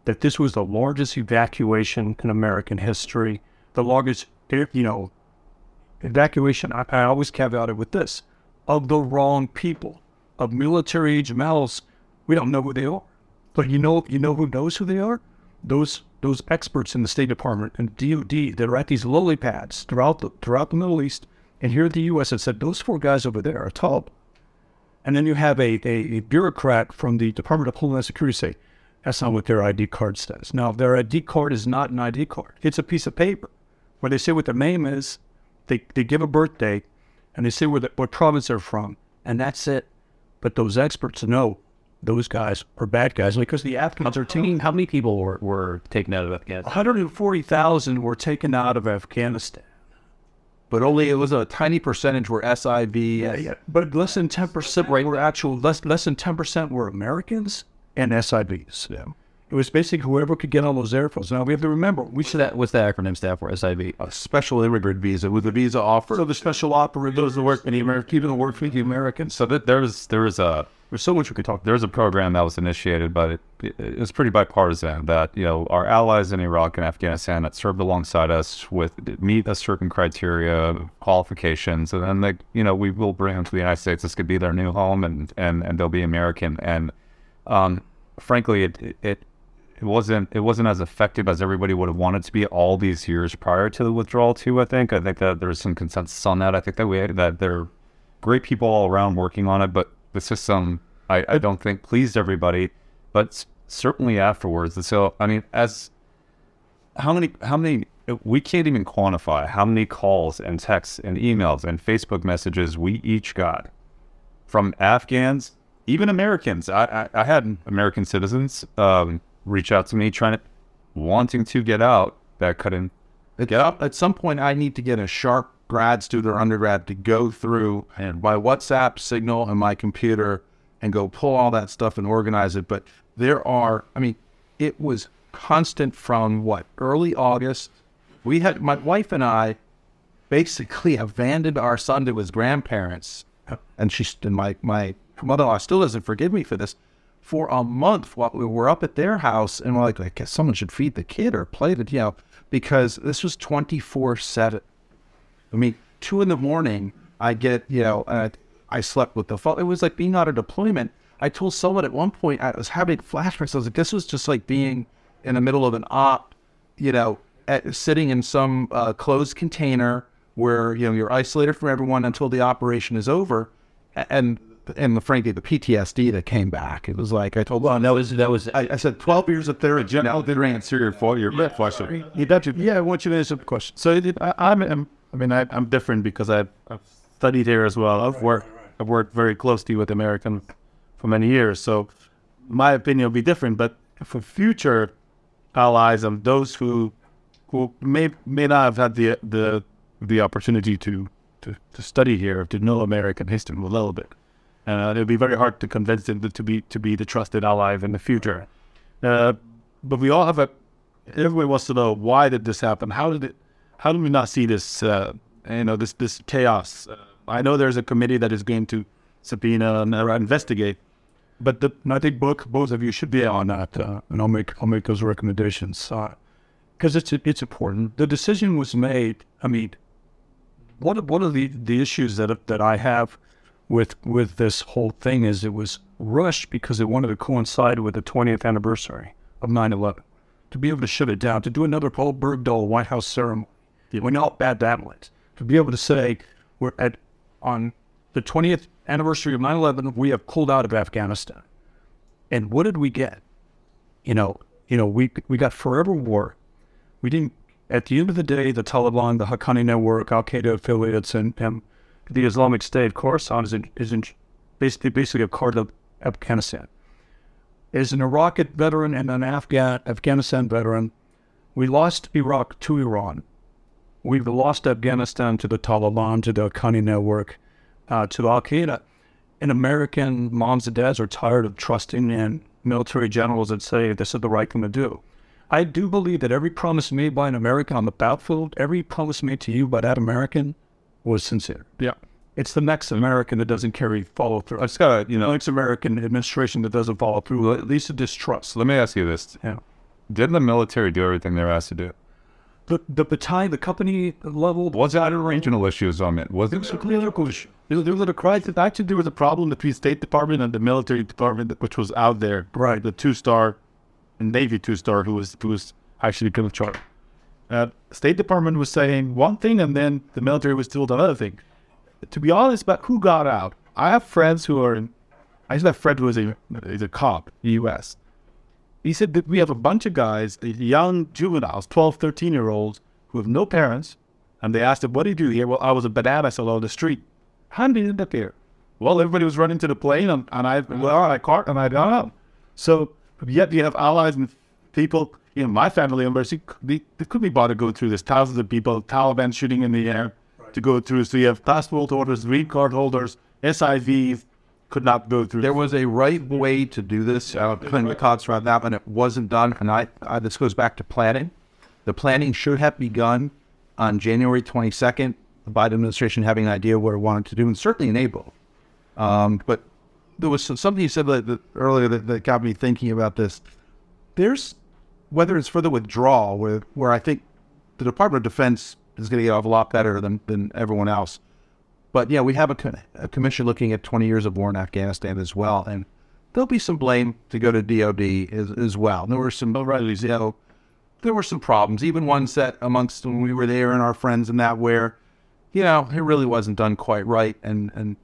that this was the largest evacuation in American history, the largest, you know, evacuation, I, I always caveat it with this of the wrong people, of military age males. We don't know who they are. But you know, you know who knows who they are? Those those experts in the State Department and DoD that are at these lily pads throughout the throughout the Middle East and here in the U.S. and said those four guys over there are tall. And then you have a, a, a bureaucrat from the Department of Homeland Security say, that's not what their ID card says. Now, their ID card is not an ID card. It's a piece of paper where they say what their name is, they, they give a birthday, and they say where the, what province they're from, and that's it. But those experts know those guys are bad guys because the Afghans are taking How many people were, were taken out of Afghanistan? 140,000 were taken out of Afghanistan. But only it was a tiny percentage were SIV. Yeah, yeah. But less than 10% were actual, less, less than 10% were Americans and SIVs. Yeah. It was basically whoever could get on those airplanes. Now we have to remember, we What's that? What's the acronym stand for? SIV. A special immigrant visa with a visa offer. so the special operators, those that work for the American, people that work for the Americans. So th- there's there was a There's so much we could talk. there's a program that was initiated, but it, it, it's pretty bipartisan. That you know our allies in Iraq and Afghanistan that served alongside us with meet a certain criteria, qualifications, and then they, you know we will bring them to the United States. This could be their new home, and and and they'll be American. And um, frankly, it it it wasn't it wasn't as effective as everybody would have wanted to be all these years prior to the withdrawal. Too, I think. I think that there's some consensus on that. I think that we that there are great people all around working on it, but the system I, I don't think pleased everybody. But certainly afterwards, and so I mean, as how many how many we can't even quantify how many calls and texts and emails and Facebook messages we each got from Afghans, even Americans. I, I, I had American citizens um, reach out to me trying to wanting to get out that couldn't At, at some point, I need to get a sharp grad student or undergrad to go through and my WhatsApp signal and my computer and go pull all that stuff and organize it. But there are, I mean, it was constant from what early August. We had my wife and I basically abandoned our son to his grandparents, and she and my my mother-in-law still doesn't forgive me for this. For a month, while we were up at their house, and we're like, I guess someone should feed the kid or play the, you know, because this was twenty four seven. I mean, two in the morning, I get, you know, I slept with the phone. It was like being on a deployment. I told someone at one point, I was having flashbacks. I was like, this was just like being in the middle of an op, you know, at, sitting in some uh, closed container where, you know, you're isolated from everyone until the operation is over. And, and frankly, the PTSD that came back, it was like, I told, well, That was that was I, I said 12 years of therapy. General did answer your for your question. You got to, yeah, I want you to answer the question. So it, it, I, I'm, I'm, I mean, I, I'm different because I've, I've studied here as well. I've worked, I've worked very closely with Americans for many years. So my opinion will be different. But for future allies and those who, who may may not have had the the the opportunity to to, to study here, to know American history a little bit, uh, it'll be very hard to convince them to, be to be the trusted ally in the future. Uh, but we all have a. Everybody wants to know why did this happen? How did it? How do we not see this? Uh, you know, this this chaos. Uh, I know there's a committee that is going to subpoena and uh, investigate, but the And I think both both of you should be on that, uh, and I'll make I'll make those recommendations because it's it's important. The decision was made. I mean, one of one of the, the issues that that I have with with this whole thing is it was rushed because it wanted to coincide with the 20th anniversary of 9/11 to be able to shut it down, to do another Bowe Bergdahl White House ceremony. We know how bad that went. To be able to say we're at on the 20th anniversary of 9/11, we have pulled out of Afghanistan. And what did we get? You know, you know, we we got forever war. We didn't. At the end of the day, the Taliban, the Haqqani network, Al Qaeda affiliates, and, and the Islamic State, Khorasan, is in, is in basically basically a part of Afghanistan. As an Iraqi veteran and an Afghan Afghanistan veteran, we lost Iraq to Iran. We've lost Afghanistan to the Taliban, to the Haqqani network, uh, to Al Qaeda. And American moms and dads are tired of trusting in military generals that say this is the right thing to do. I do believe that every promise made by an American on the battlefield, every promise made to you by that American was sincere. yeah. It's the next American that doesn't carry follow through. I just gotta, you The know, next American administration that doesn't follow through, at least a distrust. let me ask you this: Yeah. Didn't the military do everything they were asked to do? The, the battalion, the company level, Was that a regional issues on it? Was it was a political issue. There, was a crisis. Actually, there was a problem between the State Department and the military department, which was out there. Right. The two star Navy two star, who was who was actually kind of charged. Uh, State Department was saying one thing, and then the military was told another thing. To be honest, about who got out, I have friends who are in. I to have a friend who was a is a cop in the U.S. He said that we have a bunch of guys, young juveniles, 12, 13 year olds, who have no parents, and they asked him, What do you do here? Well, I was a banana seller on the street. How did you end up here? Well, everybody was running to the plane, and, and I well, I caught and I got up. So yet you have allies and people. You know, my family members, they, they, they couldn't be bothered to go through this. Thousands of people, Taliban shooting in the air to go through. So you have passport holders, green card holders, SIVs could not go through. There was a right way to do this. Uh, putting the cogs around that, and it wasn't done. And I, I, this goes back to planning. The planning should have begun on January 22nd. The Biden administration having an idea what it wanted to do, and certainly in April. Um, but there was some- something you said that, that earlier that, that got me thinking about this. There's whether it's for the withdrawal, where where I think the Department of Defense is going to get off a lot better than than everyone else. But yeah, we have a, a commission looking at 20 years of war in Afghanistan as well, and there'll be some blame to go to DoD as, as well. There were some, you know, there were some problems, even ones that amongst when we were there and our friends and that where, you know, it really wasn't done quite right, and and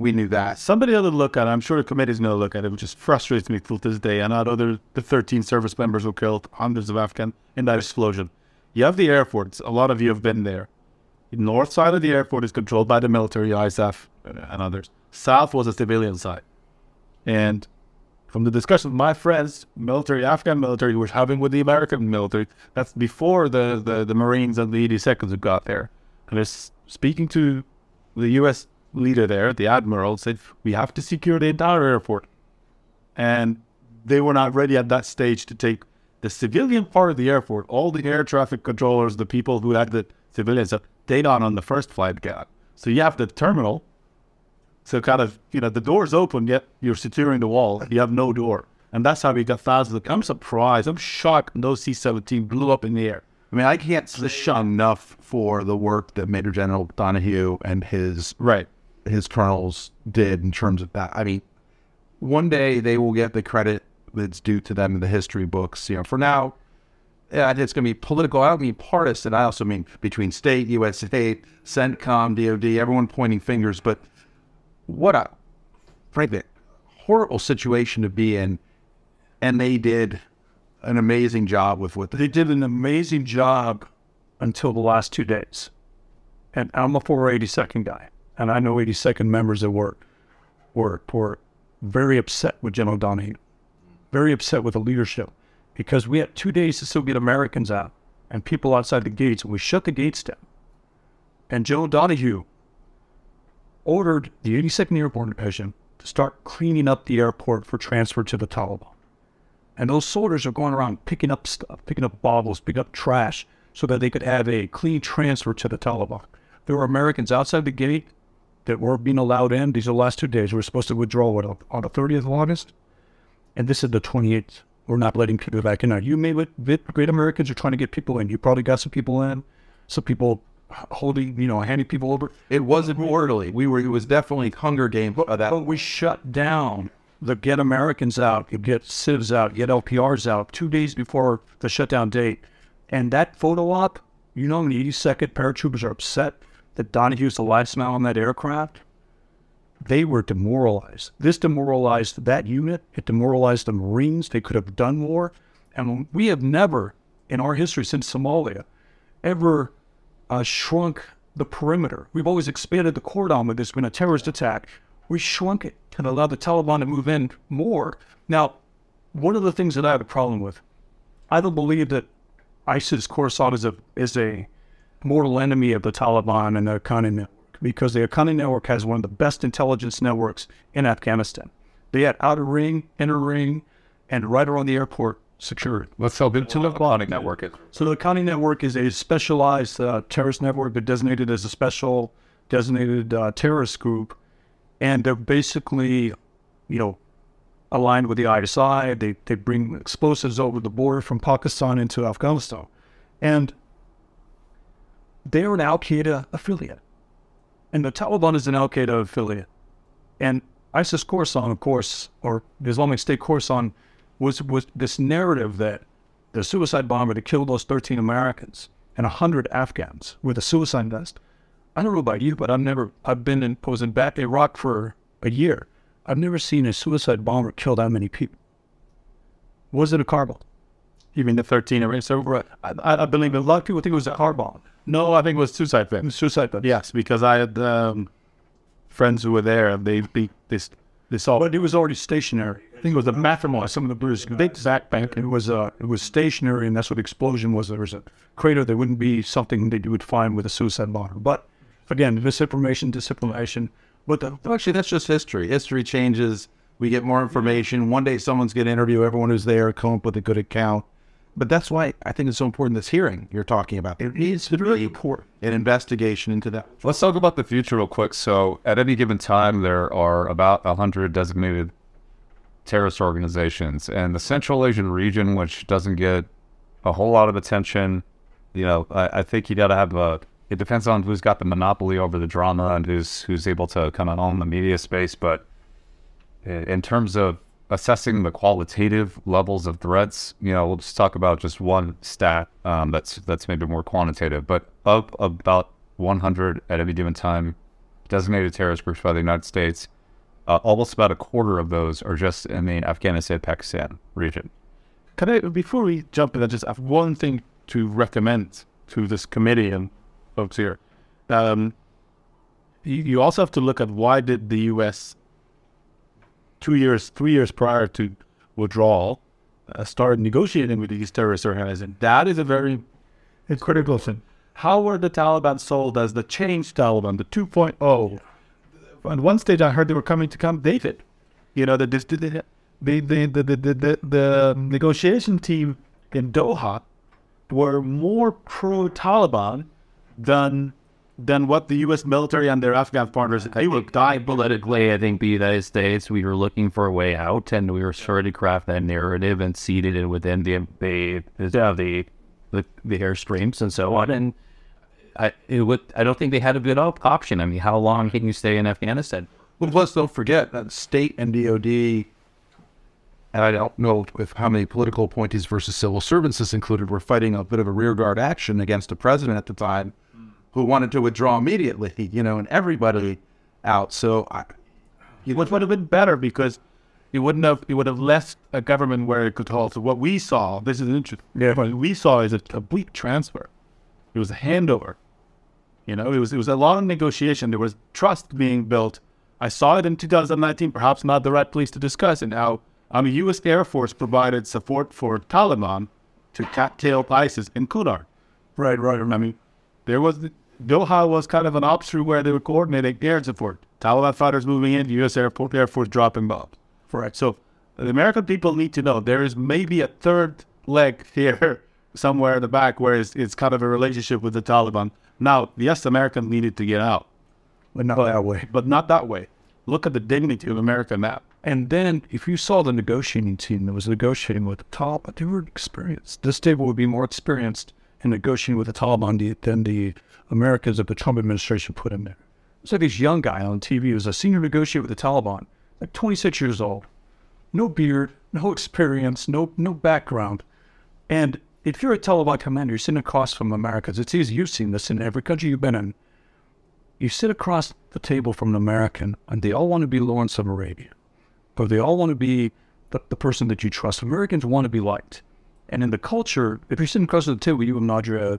we knew that. Somebody to look at it. I'm sure the committee's going to look at it, which just frustrates me till this day. And I know there, the 13 service members were killed, hundreds of Afghan in that explosion. You have the airports. A lot of you have been there. The north side of the airport is controlled by the military, ISAF, and others. South was a civilian side. And from the discussion my friends, military, Afghan military, were having with the American military, that's before the, the, the Marines and the 82nd have got there. And it's speaking to the U.S. leader there, the admiral, said, we have to secure the entire airport. And they were not ready at that stage to take the civilian part of the airport, all the air traffic controllers, the people who had the civilian stuff, they not on the first flight got. So you have the terminal. So kind of, you know, the door's open, yet you're securing the wall. You have no door. And that's how we got thousands I'm surprised. I'm shocked no C 17 blew up in the air. I mean, I can't say enough for the work that Major General Donahue and his Right. His colonels did in terms of that. I mean, one day they will get the credit that's due to them in the history books. You know, for now, yeah, it's going to be political. I don't mean partisan. I also mean between state, U.S. state, CENTCOM, DOD, everyone pointing fingers. But what a, frankly, horrible situation to be in. And they did an amazing job with what they They did an amazing job until the last two days. And I'm a 482nd guy, and I know 82nd members that were, were, were very upset with General Donahue, very upset with the leadership, because we had two days to still get Americans out and people outside the gates, and we shut the gates down. And General Donahue ordered the 82nd Airborne Division to start cleaning up the airport for transfer to the Taliban. And those soldiers are going around picking up stuff, picking up bottles, picking up trash, so that they could have a clean transfer to the Taliban. There were Americans outside the gate that weren't being allowed in. These are the last two days. We're supposed to withdraw what, on the 30th of August, and this is the 28th. We're not letting people back in. Now, you may, with great Americans are trying to get people in. You probably got some people in, some people holding, you know, handing people over. It wasn't orderly. We were. It was definitely Hunger Games. Of that. But we shut down the get Americans out, get SIVs out, get LPRs out two days before the shutdown date. And that photo op, you know, the 82nd paratroopers are upset that Donahue's the last man on that aircraft. They were demoralized. This demoralized that unit. It demoralized the Marines. They could have done more. And we have never, in our history since Somalia, ever uh, shrunk the perimeter. We've always expanded the cordon with this when a terrorist attack. We shrunk it and allowed the Taliban to move in more. Now, one of the things that I have a problem with, I don't believe that ISIS Khorasan is a is a mortal enemy of the Taliban and the Haqqani network because the Haqqani network has one of the best intelligence networks in Afghanistan. They had outer ring, inner ring, and right around the airport secured. Let's help into the Haqqani network. is. So the Haqqani Network is a specialized uh, terrorist network, but designated as a special designated uh, terrorist group, and they're basically, you know, aligned with the ISI. They they bring explosives over the border from Pakistan into Afghanistan, and they're an Al Qaeda affiliate, and the Taliban is an Al Qaeda affiliate, and ISIS Khorasan, of course, or the Islamic State Khorasan, was was this narrative that the suicide bomber that killed those 13 Americans and 100 Afghans with a suicide vest. I don't know about you, but I've never, I've been in, was in back Iraq for a year. I've never seen a suicide bomber kill that many people. Was it a car bomb? You mean the 13 or so? I, I I believe a lot of people think it was a car bomb. No, I think it was suicide It suicide vest. Yes, because I had um, friends who were there, and they they this this all. But it was already stationary. I think it was the Maffamore, some of the British big backpack. It was uh, it was stationary, and that's what the explosion was. There was a crater. There wouldn't be something that you would find with a suicide bomber. But again, misinformation, disinformation. But the, Well, actually, that's just history. History changes. We get more information. One day, someone's going to interview everyone who's there, come up with a good account. But that's why I think it's so important. This hearing you're talking about. It needs really important an investigation into that. Let's talk about the future real quick. So, at any given time, there are about 100 designated terrorist organizations. And the Central Asian region, which doesn't get a whole lot of attention, you know, I, I think you got to have a. It depends on who's got the monopoly over the drama and who's who's able to kind of own the media space. But in in terms of assessing the qualitative levels of threats, you know, we'll just talk about just one stat um, that's that's maybe more quantitative. But of about 100 at any given time designated terrorist groups by the United States, uh, almost about a quarter of those are just in the Afghanistan-Pakistan region. Can I, before we jump in, I just have one thing to recommend to this committee and folks here. Um, you, you also have to look at why did the U.S. two years, three years prior to withdrawal, uh, start negotiating with these terrorist organizations. That is a very it's critical thing. how were the Taliban sold as the changed Taliban, the 2.0? At one stage, I heard they were coming to Camp David. You know, the the the the the, the, the, the, the negotiation team in Doha were more pro-Taliban than than what the U.S. military and their Afghan partners. They were dying. politically, I think the United States, we were looking for a way out, and we were trying to craft that narrative and seeded it within the the the the, the, the airstreams and so on. And I it would I don't think they had a good op- option. I mean, how long can you stay in Afghanistan? Well, plus, don't forget that state and DOD, and I don't know if how many political appointees versus civil servants this included, were fighting a bit of a rearguard action against a president at the time who wanted to withdraw immediately, you know, and everybody out. So, I, It would would have been better because it wouldn't have it would have left a government where it could hold. So what we saw, this is interesting. Yeah. What we saw is a complete transfer. It was a handover. You know, it was it was a long negotiation. There was trust being built. I saw it in 2019. Perhaps not the right place to discuss it. How um, the U.S. Air Force provided support for Taliban to cattail ISIS in Kunar. Right, right. I mean, there was the, Doha was kind of an option where they were coordinating air support. Taliban fighters moving in, U.S. Air, Air Force dropping bombs. Right. So the American people need to know there is maybe a third leg here somewhere in the back where it's, it's kind of a relationship with the Taliban. Now, yes, Americans needed to get out, But not that way. but not that way. Look at the dignity of America now. And then, if you saw the negotiating team that was negotiating with the Taliban, they were experienced. This table would be more experienced in negotiating with the Taliban than the Americans that the Trump administration put in there. Like this young guy on TV was a senior negotiator with the Taliban, like 26 years old, no beard, no experience, no no background. And if you're a Taliban commander, you're sitting across from Americans. It's easy. You've seen this in every country you've been in. You sit across the table from an American, and they all want to be Lawrence of Arabia but they all want to be the, the person that you trust. Americans want to be liked. And in the culture, if you're sitting across the table, you and Nadra,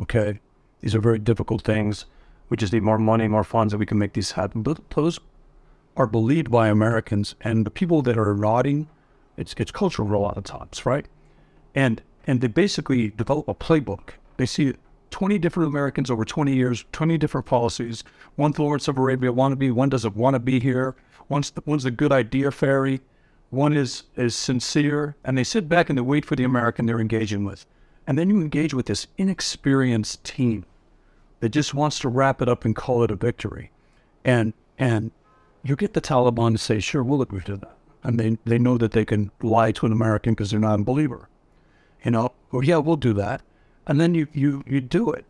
okay, these are very difficult things. We just need more money, more funds, and we can make these happen. But those are believed by Americans, and the people that are nodding, it's it's cultural a lot of times, right? And and they basically develop a playbook. They see 20 different Americans over 20 years, 20 different policies. One Lawrence of Arabia wannabe, one doesn't want to be here. One's one's a good idea fairy, one is is sincere, and they sit back and they wait for the American they're engaging with. And then you engage with this inexperienced team that just wants to wrap it up and call it a victory. And and you get the Taliban to say, sure, we'll agree to that. And they, they know that they can lie to an American because they're not a believer. You know, or yeah, we'll do that. And then you, you, you do it.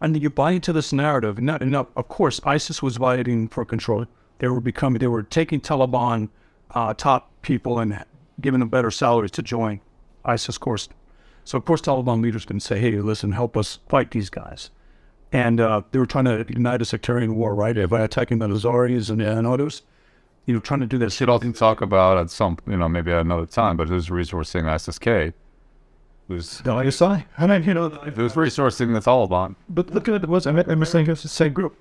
And you buy into this narrative. And now, of course, ISIS was fighting for control. They were becoming, they were taking Taliban uh, top people and giving them better salaries to join ISIS, of course. So, of course, Taliban leaders can say, hey, listen, help us fight these guys. And uh, they were trying to ignite a sectarian war, right? By attacking the Hazaras and, and others. You know, trying to do this. Should also talk about at some, you know, maybe at another time, but who's resourcing SSK? Who's The ISI. And then, you know, the- who's resourcing the Taliban? But look at it, was I'm, I'm saying it's the same group.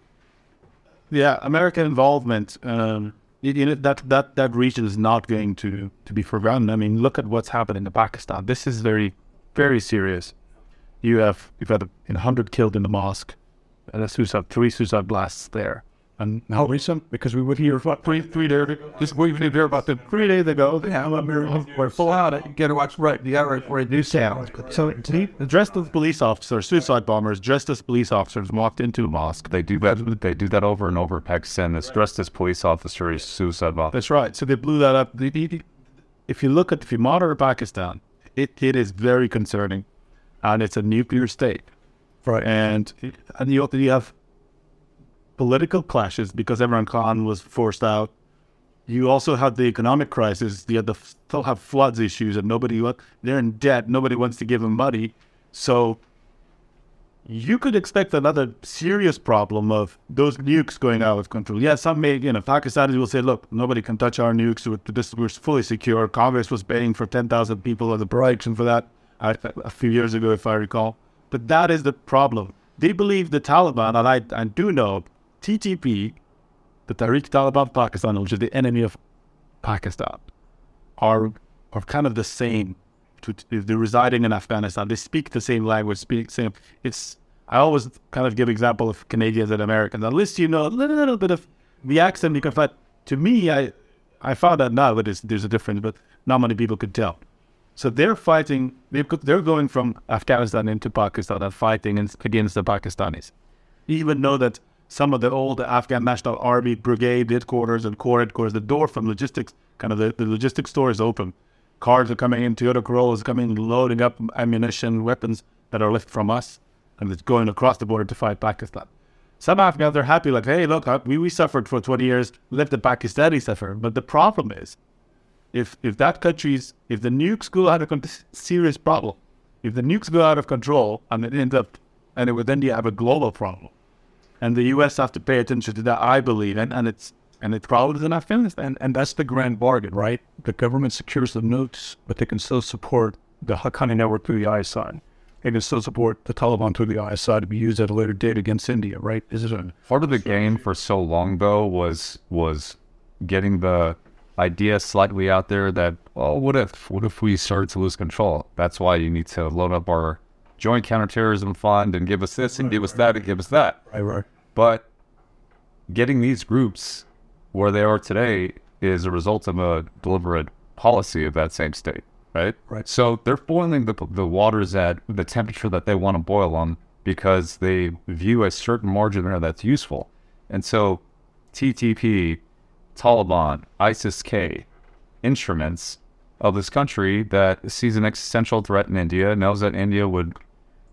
yeah, American involvement. Um, you know, that that that region is not going to to be forgotten. I mean, look at what's happening in Pakistan. This is very, very serious. You have you've had a you know, hundred killed in the mosque, and a suicide, three suicide blasts there. And How recent? Oh. Because we would hear about three three days ago, just we didn't hear about them three days ago. They have oh. we're full out. You got to watch right. You got to reduce sound. So dressed as police officers, suicide bombers, dressed as police officers, walked into a mosque. They do that. They do that over and over. Pakistan It's dressed as police officers, suicide bomb. That's right. So they blew that up. The- the- the- If you look at, if you monitor Pakistan, it, it is very concerning, and it's a nuclear state. Right. And and you you have political clashes because Imran Khan was forced out. You also have the economic crisis. You have the still have floods issues, and nobody they're in debt. Nobody wants to give them money, so you could expect another serious problem of those nukes going out of control. Yeah, some may, you know, Pakistanis will say, look, nobody can touch our nukes. This, we're fully secure. Congress was paying for 10,000 people as a protection for that a few years ago, if I recall. But that is the problem. They believe the Taliban, and I, I do know TTP, the Tehrik Taliban Pakistan, which is the enemy of Pakistan, are are kind of the same. To, they're residing in Afghanistan. They speak the same language. Speak same. It's. I always kind of give example of Canadians and Americans. Least you know a little, little bit of the accent. You can find. To me, I I found out now that there's, a difference, but not many people could tell. So they're fighting. They're going from Afghanistan into Pakistan and fighting against the Pakistanis. Even know that some of the old Afghan National Army brigade headquarters and corps headquarters, the door from logistics, kind of the, the logistics store is open. Cars are coming in, Toyota Corollas coming, loading up ammunition, weapons that are left from us, and it's going across the border to fight Pakistan. Some Afghans are happy, like, hey, look, uh, we, we suffered for 20 years, let the Pakistanis suffer. But the problem is, if if that country's if the nukes go out of con- serious problem, if the nukes go out of control and it ends up and it would then you have a global problem, and the U.S. have to pay attention to that, I believe, and, and it's and it's problems in Afghanistan. And, and that's the grand bargain, right? The government secures the nukes, but they can still support the Haqqani network through the ISI. They can still support the Taliban through the ISI to be used at a later date against India, right? Is it a Part of the game for so long though was was getting the idea slightly out there that well, what if what if we start to lose control? That's why you need to load up our joint counterterrorism fund and give us this and give us that and give us that. right, right? But getting these groups where they are today is a result of a deliberate policy of that same state, right? Right. So they're boiling the, the waters at the temperature that they want to boil them because they view a certain margin there that's useful. And so TTP, Taliban, ISIS K, instruments of this country that sees an existential threat in India, knows that India would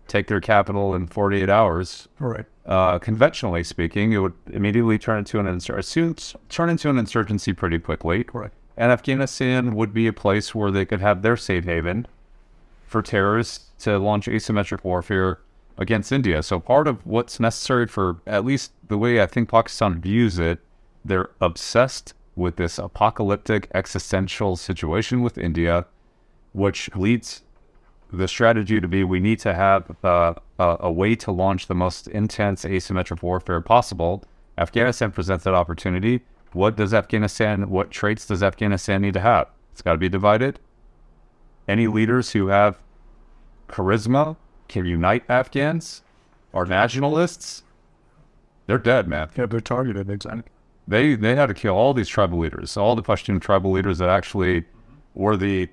take their capital in 48 hours, Right. uh, conventionally speaking, it would immediately turn into an insur- turn into an insurgency pretty quickly. Correct. And Afghanistan would be a place where they could have their safe haven for terrorists to launch asymmetric warfare against India. So part of what's necessary for at least the way I think Pakistan views it, they're obsessed with this apocalyptic existential situation with India, which leads the strategy to be we need to have uh, a, a way to launch the most intense asymmetric warfare possible. Afghanistan presents that opportunity. What does Afghanistan, what traits does Afghanistan need to have? It's got to be divided. Any leaders who have charisma can unite Afghans are nationalists. They're dead, man. Yeah, they're targeted, exactly. They they had to kill all these tribal leaders, all the Pashtun tribal leaders that actually were the,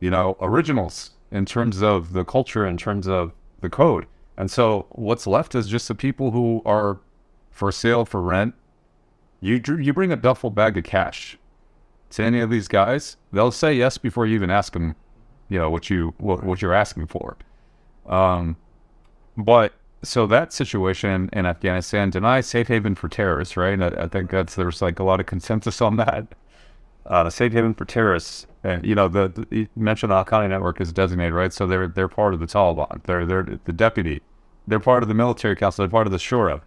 you know, originals in terms of the culture, in terms of the code. And so what's left is just the people who are for sale for rent. You you bring a duffel bag of cash to any of these guys, they'll say yes before you even ask them, you know, what you what, what you're asking for. Um, but so that situation in Afghanistan denies safe haven for terrorists, right? I, I think that's there's like a lot of consensus on that. Uh, safe haven for terrorists, and you know, the, the you mentioned the Al Qaeda network is designated, right? So they're they're part of the Taliban. They're they're the deputy. They're part of the military council. They're part of the Shura.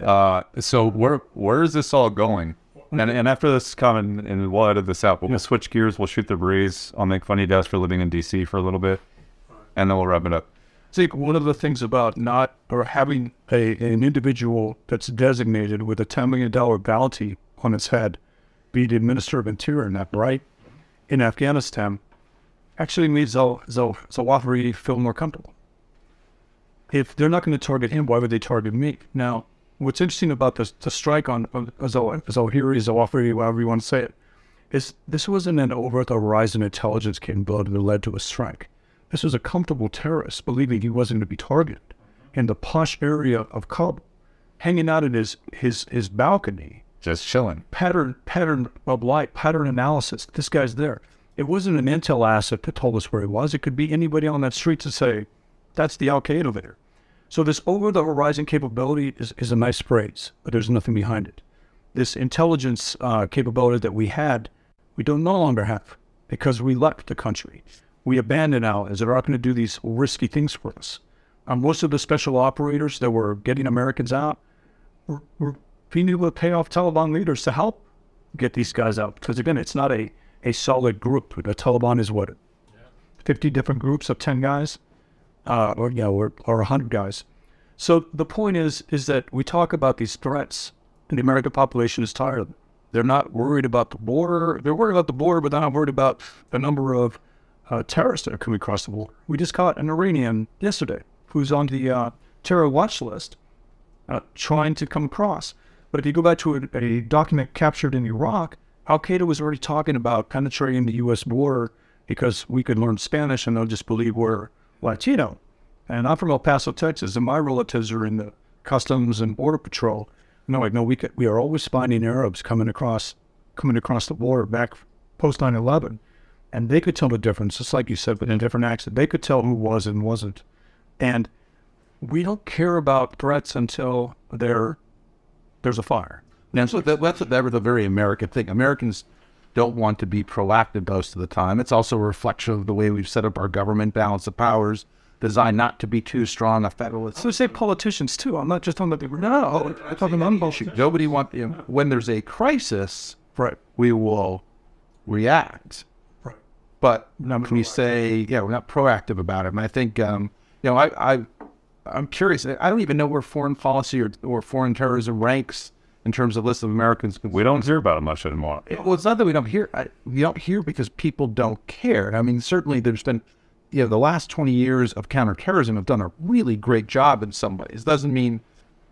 Uh, so where where is this all going? And and after this comment, and we'll edit this out. We'll switch gears. We'll shoot the breeze. I'll make funny deaths for living in DC for a little bit, and then we'll wrap it up. I think one of the things about not or having a, an individual that's designated with a $10 million bounty on its head be the Minister of Interior in that right in Afghanistan actually makes Zal, Zal, Zawahiri feel more comfortable. If they're not going to target him, why would they target me? Now, what's interesting about this, the strike on Zawahiri, Zawahiri, however you want to say it, is this wasn't an over the horizon intelligence capability that led to a strike. This was a comfortable terrorist believing he wasn't going to be targeted in the posh area of Kabul, hanging out in his, his, his balcony. Just chilling. Pattern pattern of light, pattern analysis. This guy's there. It wasn't an intel asset that told us where he was. It could be anybody on that street to say, that's the Al Qaeda leader. So this over the horizon capability is, is a nice phrase, but there's nothing behind it. This intelligence uh, capability that we had, we don't no longer have because we left the country we abandon allies they're not going to do these risky things for us. Um, most of the special operators that were getting Americans out were, were being able to pay off Taliban leaders to help get these guys out. Because again, it's not a, a solid group. The Taliban is what, 50 different groups of 10 guys, uh, or, know, or, or 100 guys. So the point is, is that we talk about these threats, and the American population is tired of them. They're not worried about the border. They're worried about the border, but they're not worried about the number of uh, terrorists that are coming across the border. We just caught an Iranian yesterday who's on the uh, terror watch list uh, trying to come across. But if you go back to a, a document captured in Iraq, Al Qaeda was already talking about penetrating the U.S. border because we could learn Spanish and they'll just believe we're Latino. And I'm from El Paso, Texas, and my relatives are in the Customs and Border Patrol. No, like, no, we could, we are always finding Arabs coming across coming across the border back post 9/11 and they could tell the difference, just like you said, but in a different accent. They could tell who was and wasn't. And we don't care about threats until there there's a fire. And so that, that's, that was a very American thing. Americans don't want to be proactive most of the time. It's also a reflection of the way we've set up our government balance of powers, designed not to be too strong a federalist. So say politicians too. I'm not just talking about people. No, I'm talking about bullshit. Nobody want you know, when there's a crisis, Right. we will react. Right. But when you say, yeah, we're not proactive about it, and I think, um, you know, I, I, I'm curious. I don't even know where foreign policy or, or foreign terrorism ranks in terms of list of Americans. We don't hear about it much anymore. Well, it's not that we don't hear. I, we don't hear because people don't care. I mean, certainly there's been, you know, the last 20 years of counterterrorism have done a really great job in some ways. Doesn't mean,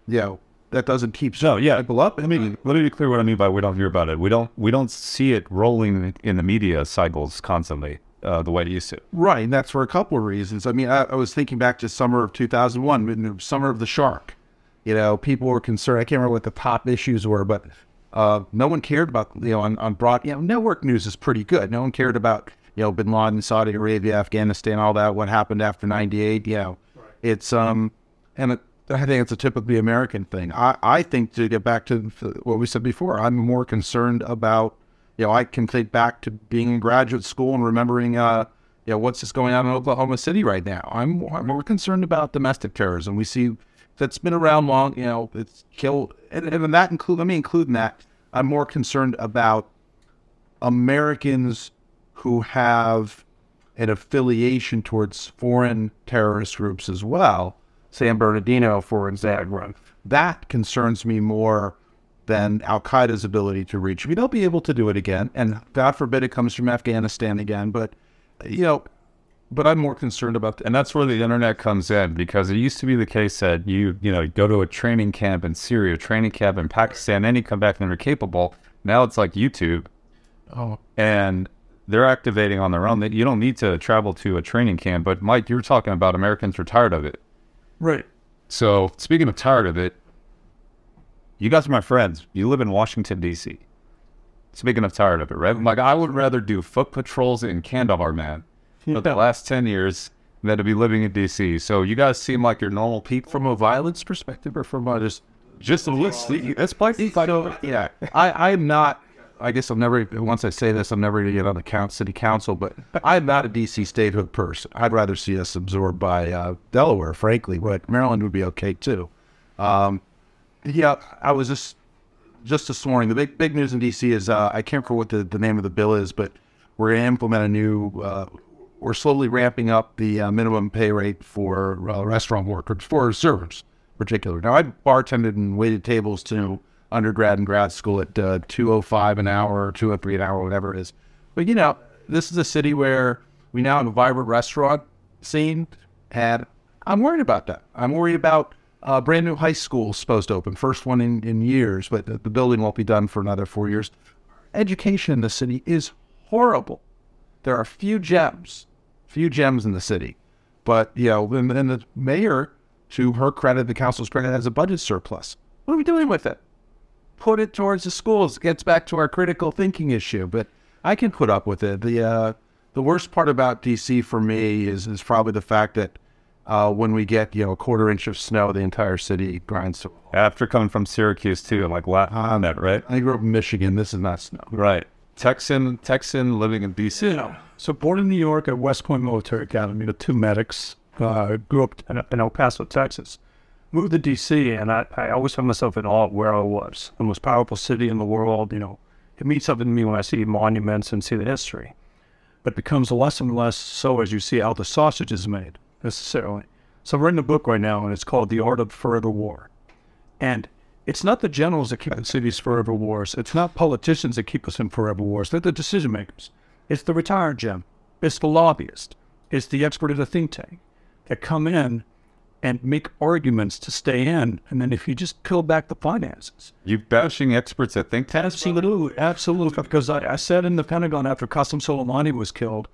you know, that doesn't keep No, yeah. people up. Let me let me be clear what I mean by we don't hear about it. We don't we don't see it rolling in the media cycles constantly uh, the way it used to. Right, and that's for a couple of reasons. I mean, I, I was thinking back to summer of 2001, summer of the shark. You know, people were concerned. I can't remember what the top issues were, but uh, no one cared about, you know, on, on broad, you know, network news is pretty good. No one cared about, you know, bin Laden, Saudi Arabia, Afghanistan, all that, what happened after 98. You know, it's, um, and it, I think it's a typically American thing. I, I think to get back to what we said before, I'm more concerned about, you know, I can think back to being in graduate school and remembering, uh, you know, what's just going on in Oklahoma City right now. I'm, more concerned about domestic terrorism. We see that's been around long, you know, it's killed, and, and that include, let me include in that, I'm more concerned about Americans who have an affiliation towards foreign terrorist groups as well. San Bernardino, for example. That concerns me more than Al Qaeda's ability to reach me. They'll be able to do it again, and God forbid it comes from Afghanistan again. But you know, but I'm more concerned about. And that's where the internet comes in because it used to be the case that you, you know, go to a training camp in Syria, training camp in Pakistan, then you come back and they're capable. Now it's like YouTube. Oh. And they're activating on their own. That You don't need to travel to a training camp. But Mike, you were talking about Americans are tired of it. Right. So speaking of tired of it, you guys are my friends. You live in Washington D.C. Speaking of tired of it, right? Like I would rather do foot patrols in Kandahar, man, for the last ten years than to be living in D.C. So you guys seem like your normal people. from a violence perspective, or from a just Just a list. That's probably so yeah. I I'm not. I guess I'm never. Once I say this, I'm never going to get on the count, city council. But I'm not a DC statehood person. I'd rather see us absorbed by uh, Delaware, frankly. But Maryland would be okay too. Um, yeah, I was just just this morning. The big big news in DC is uh, I can't remember what the, the name of the bill is, but we're going to implement a new. Uh, we're slowly ramping up the uh, minimum pay rate for uh, restaurant workers, for servers in particular. Now, I bartended and waited tables to undergrad and grad school at uh, 205 an hour, or 203 an hour, whatever it is. But, you know, this is a city where we now have a vibrant restaurant scene, and I'm worried about that. I'm worried about a brand new high school supposed to open, first one in, in years, but the, the building won't be done for another four years. Education in the city is horrible. There are few gems, few gems in the city. But, you know, and, and the mayor, to her credit, the council's credit, has a budget surplus. What are we doing with it? Put it towards the schools. It gets back to our critical thinking issue. But I can put up with it. The uh, the worst part about DC for me is is probably the fact that uh, when we get you know a quarter inch of snow, the entire city grinds to. After coming from Syracuse too, I'm like, on that, right? I grew up in Michigan. This is not snow. Right. Texan, Texan living in DC. So born in New York at West Point Military Academy, the two medics. Uh, grew up in, in El Paso, Texas. Moved to D.C. and I, I always found myself in awe of where I was. The most powerful city in the world. You know, it means something to me when I see monuments and see the history. But it becomes less and less so as you see how the sausage is made necessarily. So I'm writing a book right now, and it's called The Art of Forever War. And it's not the generals that keep the cities forever wars. It's not politicians that keep us in forever wars. They're the decision makers. It's the retired gem. It's the lobbyist. It's the expert at a think tank that come in and make arguments to stay in. And then if you just peel back the finances. You bashing experts at think tanks? Absolutely. Absolutely. Because I, I sat in the Pentagon after Qasem Soleimani was killed,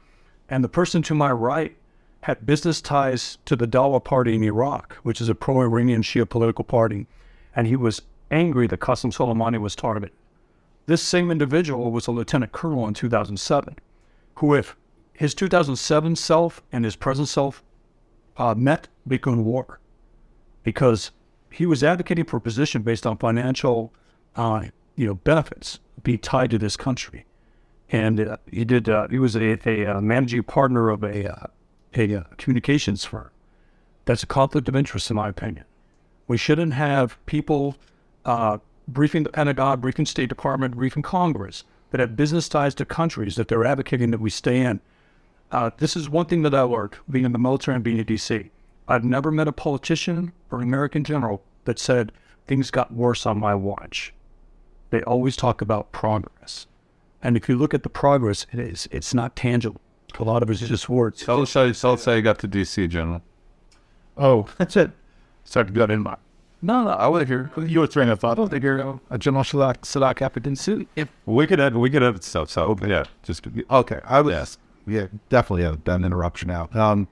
and the person to my right had business ties to the Dawa Party in Iraq, which is a pro Iranian Shia political party. And he was angry that Qasem Soleimani was targeted. This same individual was a lieutenant colonel in 2007, who, if his 2007 self and his present self uh, met Bitcoin War because he was advocating for a position based on financial, uh, you know, benefits be tied to this country, and uh, he did. Uh, he was a, a, a, managing partner of a uh, a uh, communications firm. That's a conflict of interest, in my opinion. We shouldn't have people briefing the Pentagon, briefing State Department, briefing Congress that have business ties to countries that they're advocating that we stay in uh, this is one thing that I learned being in the military and being in DC. I've never met a politician or an American general that said things got worse on my watch. They always talk about progress. And if you look at the progress, it is it's not tangible. A lot of it is just words. Tell us how, tell us how you got to DC, General. Oh, that's it. Sorry to got in my. No, no, I want to hear your train of thought. I want to hear a General Sadat Sadat Appidan If we could have, we could have stuff. So yeah, just okay. I would ask yeah, definitely a, an interruption now. Um,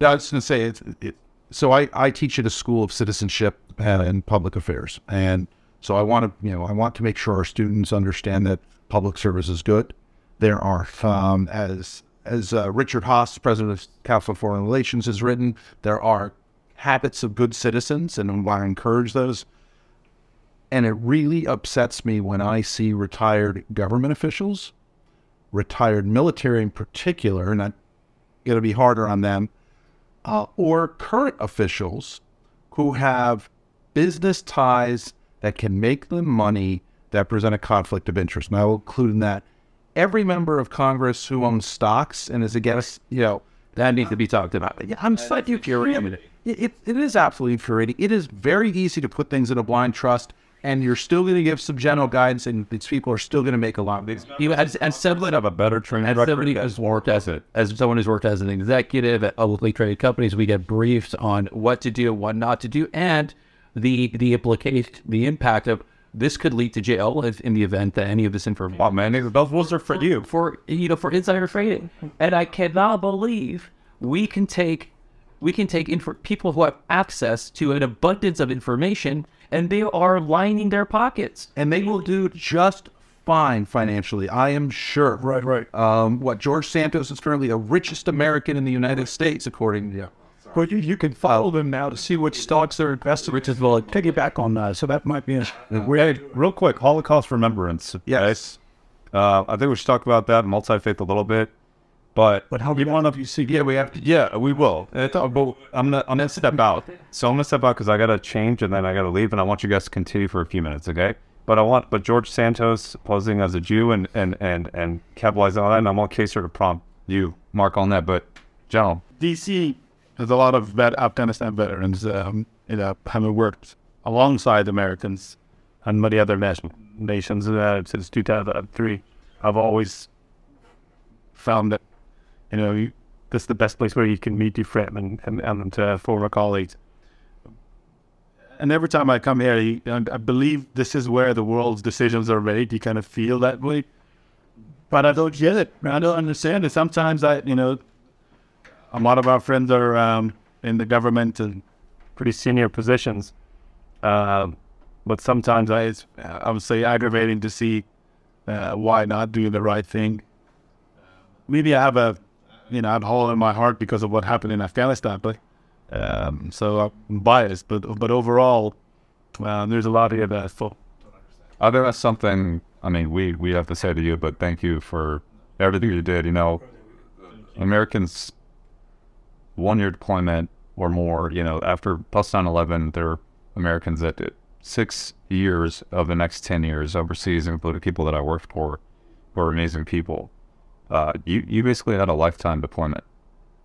I was going to say, it, it, so I, I teach at a school of citizenship and public affairs, and so I want to, you know, I want to make sure our students understand that public service is good. There are, um, as as uh, Richard Haass, president of Council of Foreign Relations, has written, there are habits of good citizens, and I encourage those. And it really upsets me when I see retired government officials retired military in particular, and I'm going to be harder on them, uh, or current officials who have business ties that can make them money that present a conflict of interest. And I will include in that every member of Congress who owns stocks and is against, you know, that needs to be talked about. Yeah, I'm slightly infuriated. It, it, it is absolutely infuriating. It is very easy to put things in a blind trust and you're still going to give some general guidance, and these people are still going to make a lot of these. You as, as someone have a better train as somebody who's worked as it as someone who's worked as an executive at publicly traded companies, we get briefed on what to do, what not to do, and the the implication, the impact of this could lead to jail if, in the event that any of this information. Oh man, those rules are for you for you know for insider trading, and I cannot believe we can take we can take inf- people who have access to an abundance of information and they are lining their pockets. And they will do just fine financially, I am sure. Right, right. Um, what George Santos is currently the richest American in the United States, according to. Yeah. Well, you, you can follow them now to see which stocks they're invested which is well piggyback on that. So that might be a Hey, real quick, Holocaust remembrance. Yes. Uh, I think we should talk about that multi faith a little bit. But but how you want to you see? Yeah, we have. To, yeah, we will. It's, but I'm gonna I'm gonna step out. So I'm gonna step out because I gotta change and then I gotta leave, and I want you guys to continue for a few minutes, okay? But I want, but George Santos posing as a Jew and and and and capitalizing on that, and I'm on case to prompt you, Mark, on that. But, general, DC has a lot of vet- Afghanistan veterans, um, you know, having worked alongside Americans and many other nation- nations uh, since 2003. I've always found that, you know, you, this is the best place where you can meet your friend and, and, and uh, former colleagues. And every time I come here, you, I believe this is where the world's decisions are made. You kind of feel that way. But I don't get it. I don't understand it. Sometimes I, you know, a lot of our friends are um, in the government and pretty senior positions. Um, but sometimes I, it's, I would say, aggravating to see uh, why not do the right thing. Maybe I have a, you know, a hole in my heart because of what happened in Afghanistan, but um, so I'm biased. But but overall, uh, there's a lot here that. So I think that's something. I mean, we we have to say to you, but thank you for everything you did. You know, Americans one year deployment or more. You know, after post 9/11, there are Americans that did six years of the next ten years overseas, including people that I worked for, were amazing people. Uh, you you basically had a lifetime deployment.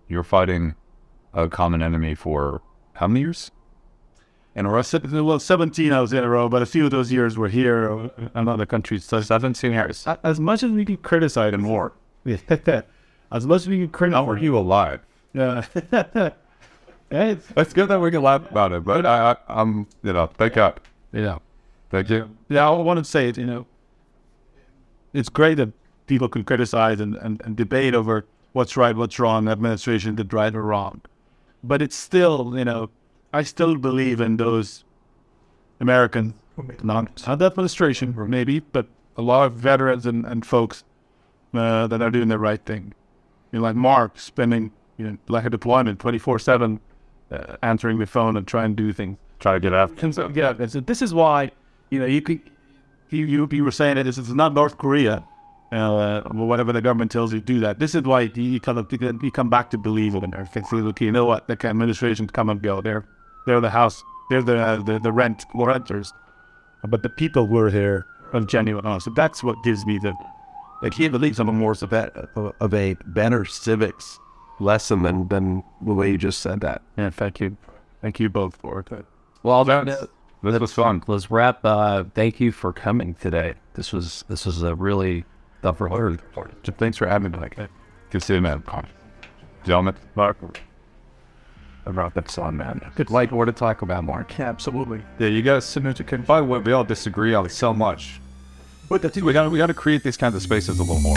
You're fighting a common enemy for how many years? in a row, se- well, 17 I was in a row, but a few of those years were here uh, and other countries. So 17 years. as much as we can criticize in war, as much as we can criticize. How are you alive? Yeah. it's, It's good that we can laugh about it, but I, I, I'm, you know, thank God. yeah. Thank you. Yeah, I want to say it, you know, it's great that people can criticize and, and, and debate over what's right, what's wrong, administration did right or wrong. But it's still, you know, I still believe in those American, not, not the administration, maybe, but a lot of veterans and, and folks uh, that are doing the right thing. You know, like Mark spending, you know, like a deployment 24 7, uh, answering the phone and trying to do things. Try to get out. And so, yeah, and so this is why, you know, you could, you, you, you were saying it, this is not North Korea, uh, or whatever the government tells you to do that. This is why you, kind of, you come back to believe it and everything. Okay, you know what, the administration come and go. They're, they're the house, they're the, uh, the, the rent, renters. But the people were here are genuine. Oh, so that's what gives me the, I can't believe someone more of a, of a better civics lesson than, than the way you just said that. yeah, thank you. Thank you both for it. Well, that This was fun. let's wrap. Uh, thank you for coming today. This was this was a really tough for Thanks for having me. Good to see you, man. Gentlemen, Mark. About that song, man. Good like more to talk about, Mark. Absolutely. Yeah, you guys significant. By the way, we all disagree on so much. But the thing, we got we got to create these kinds of spaces a little more.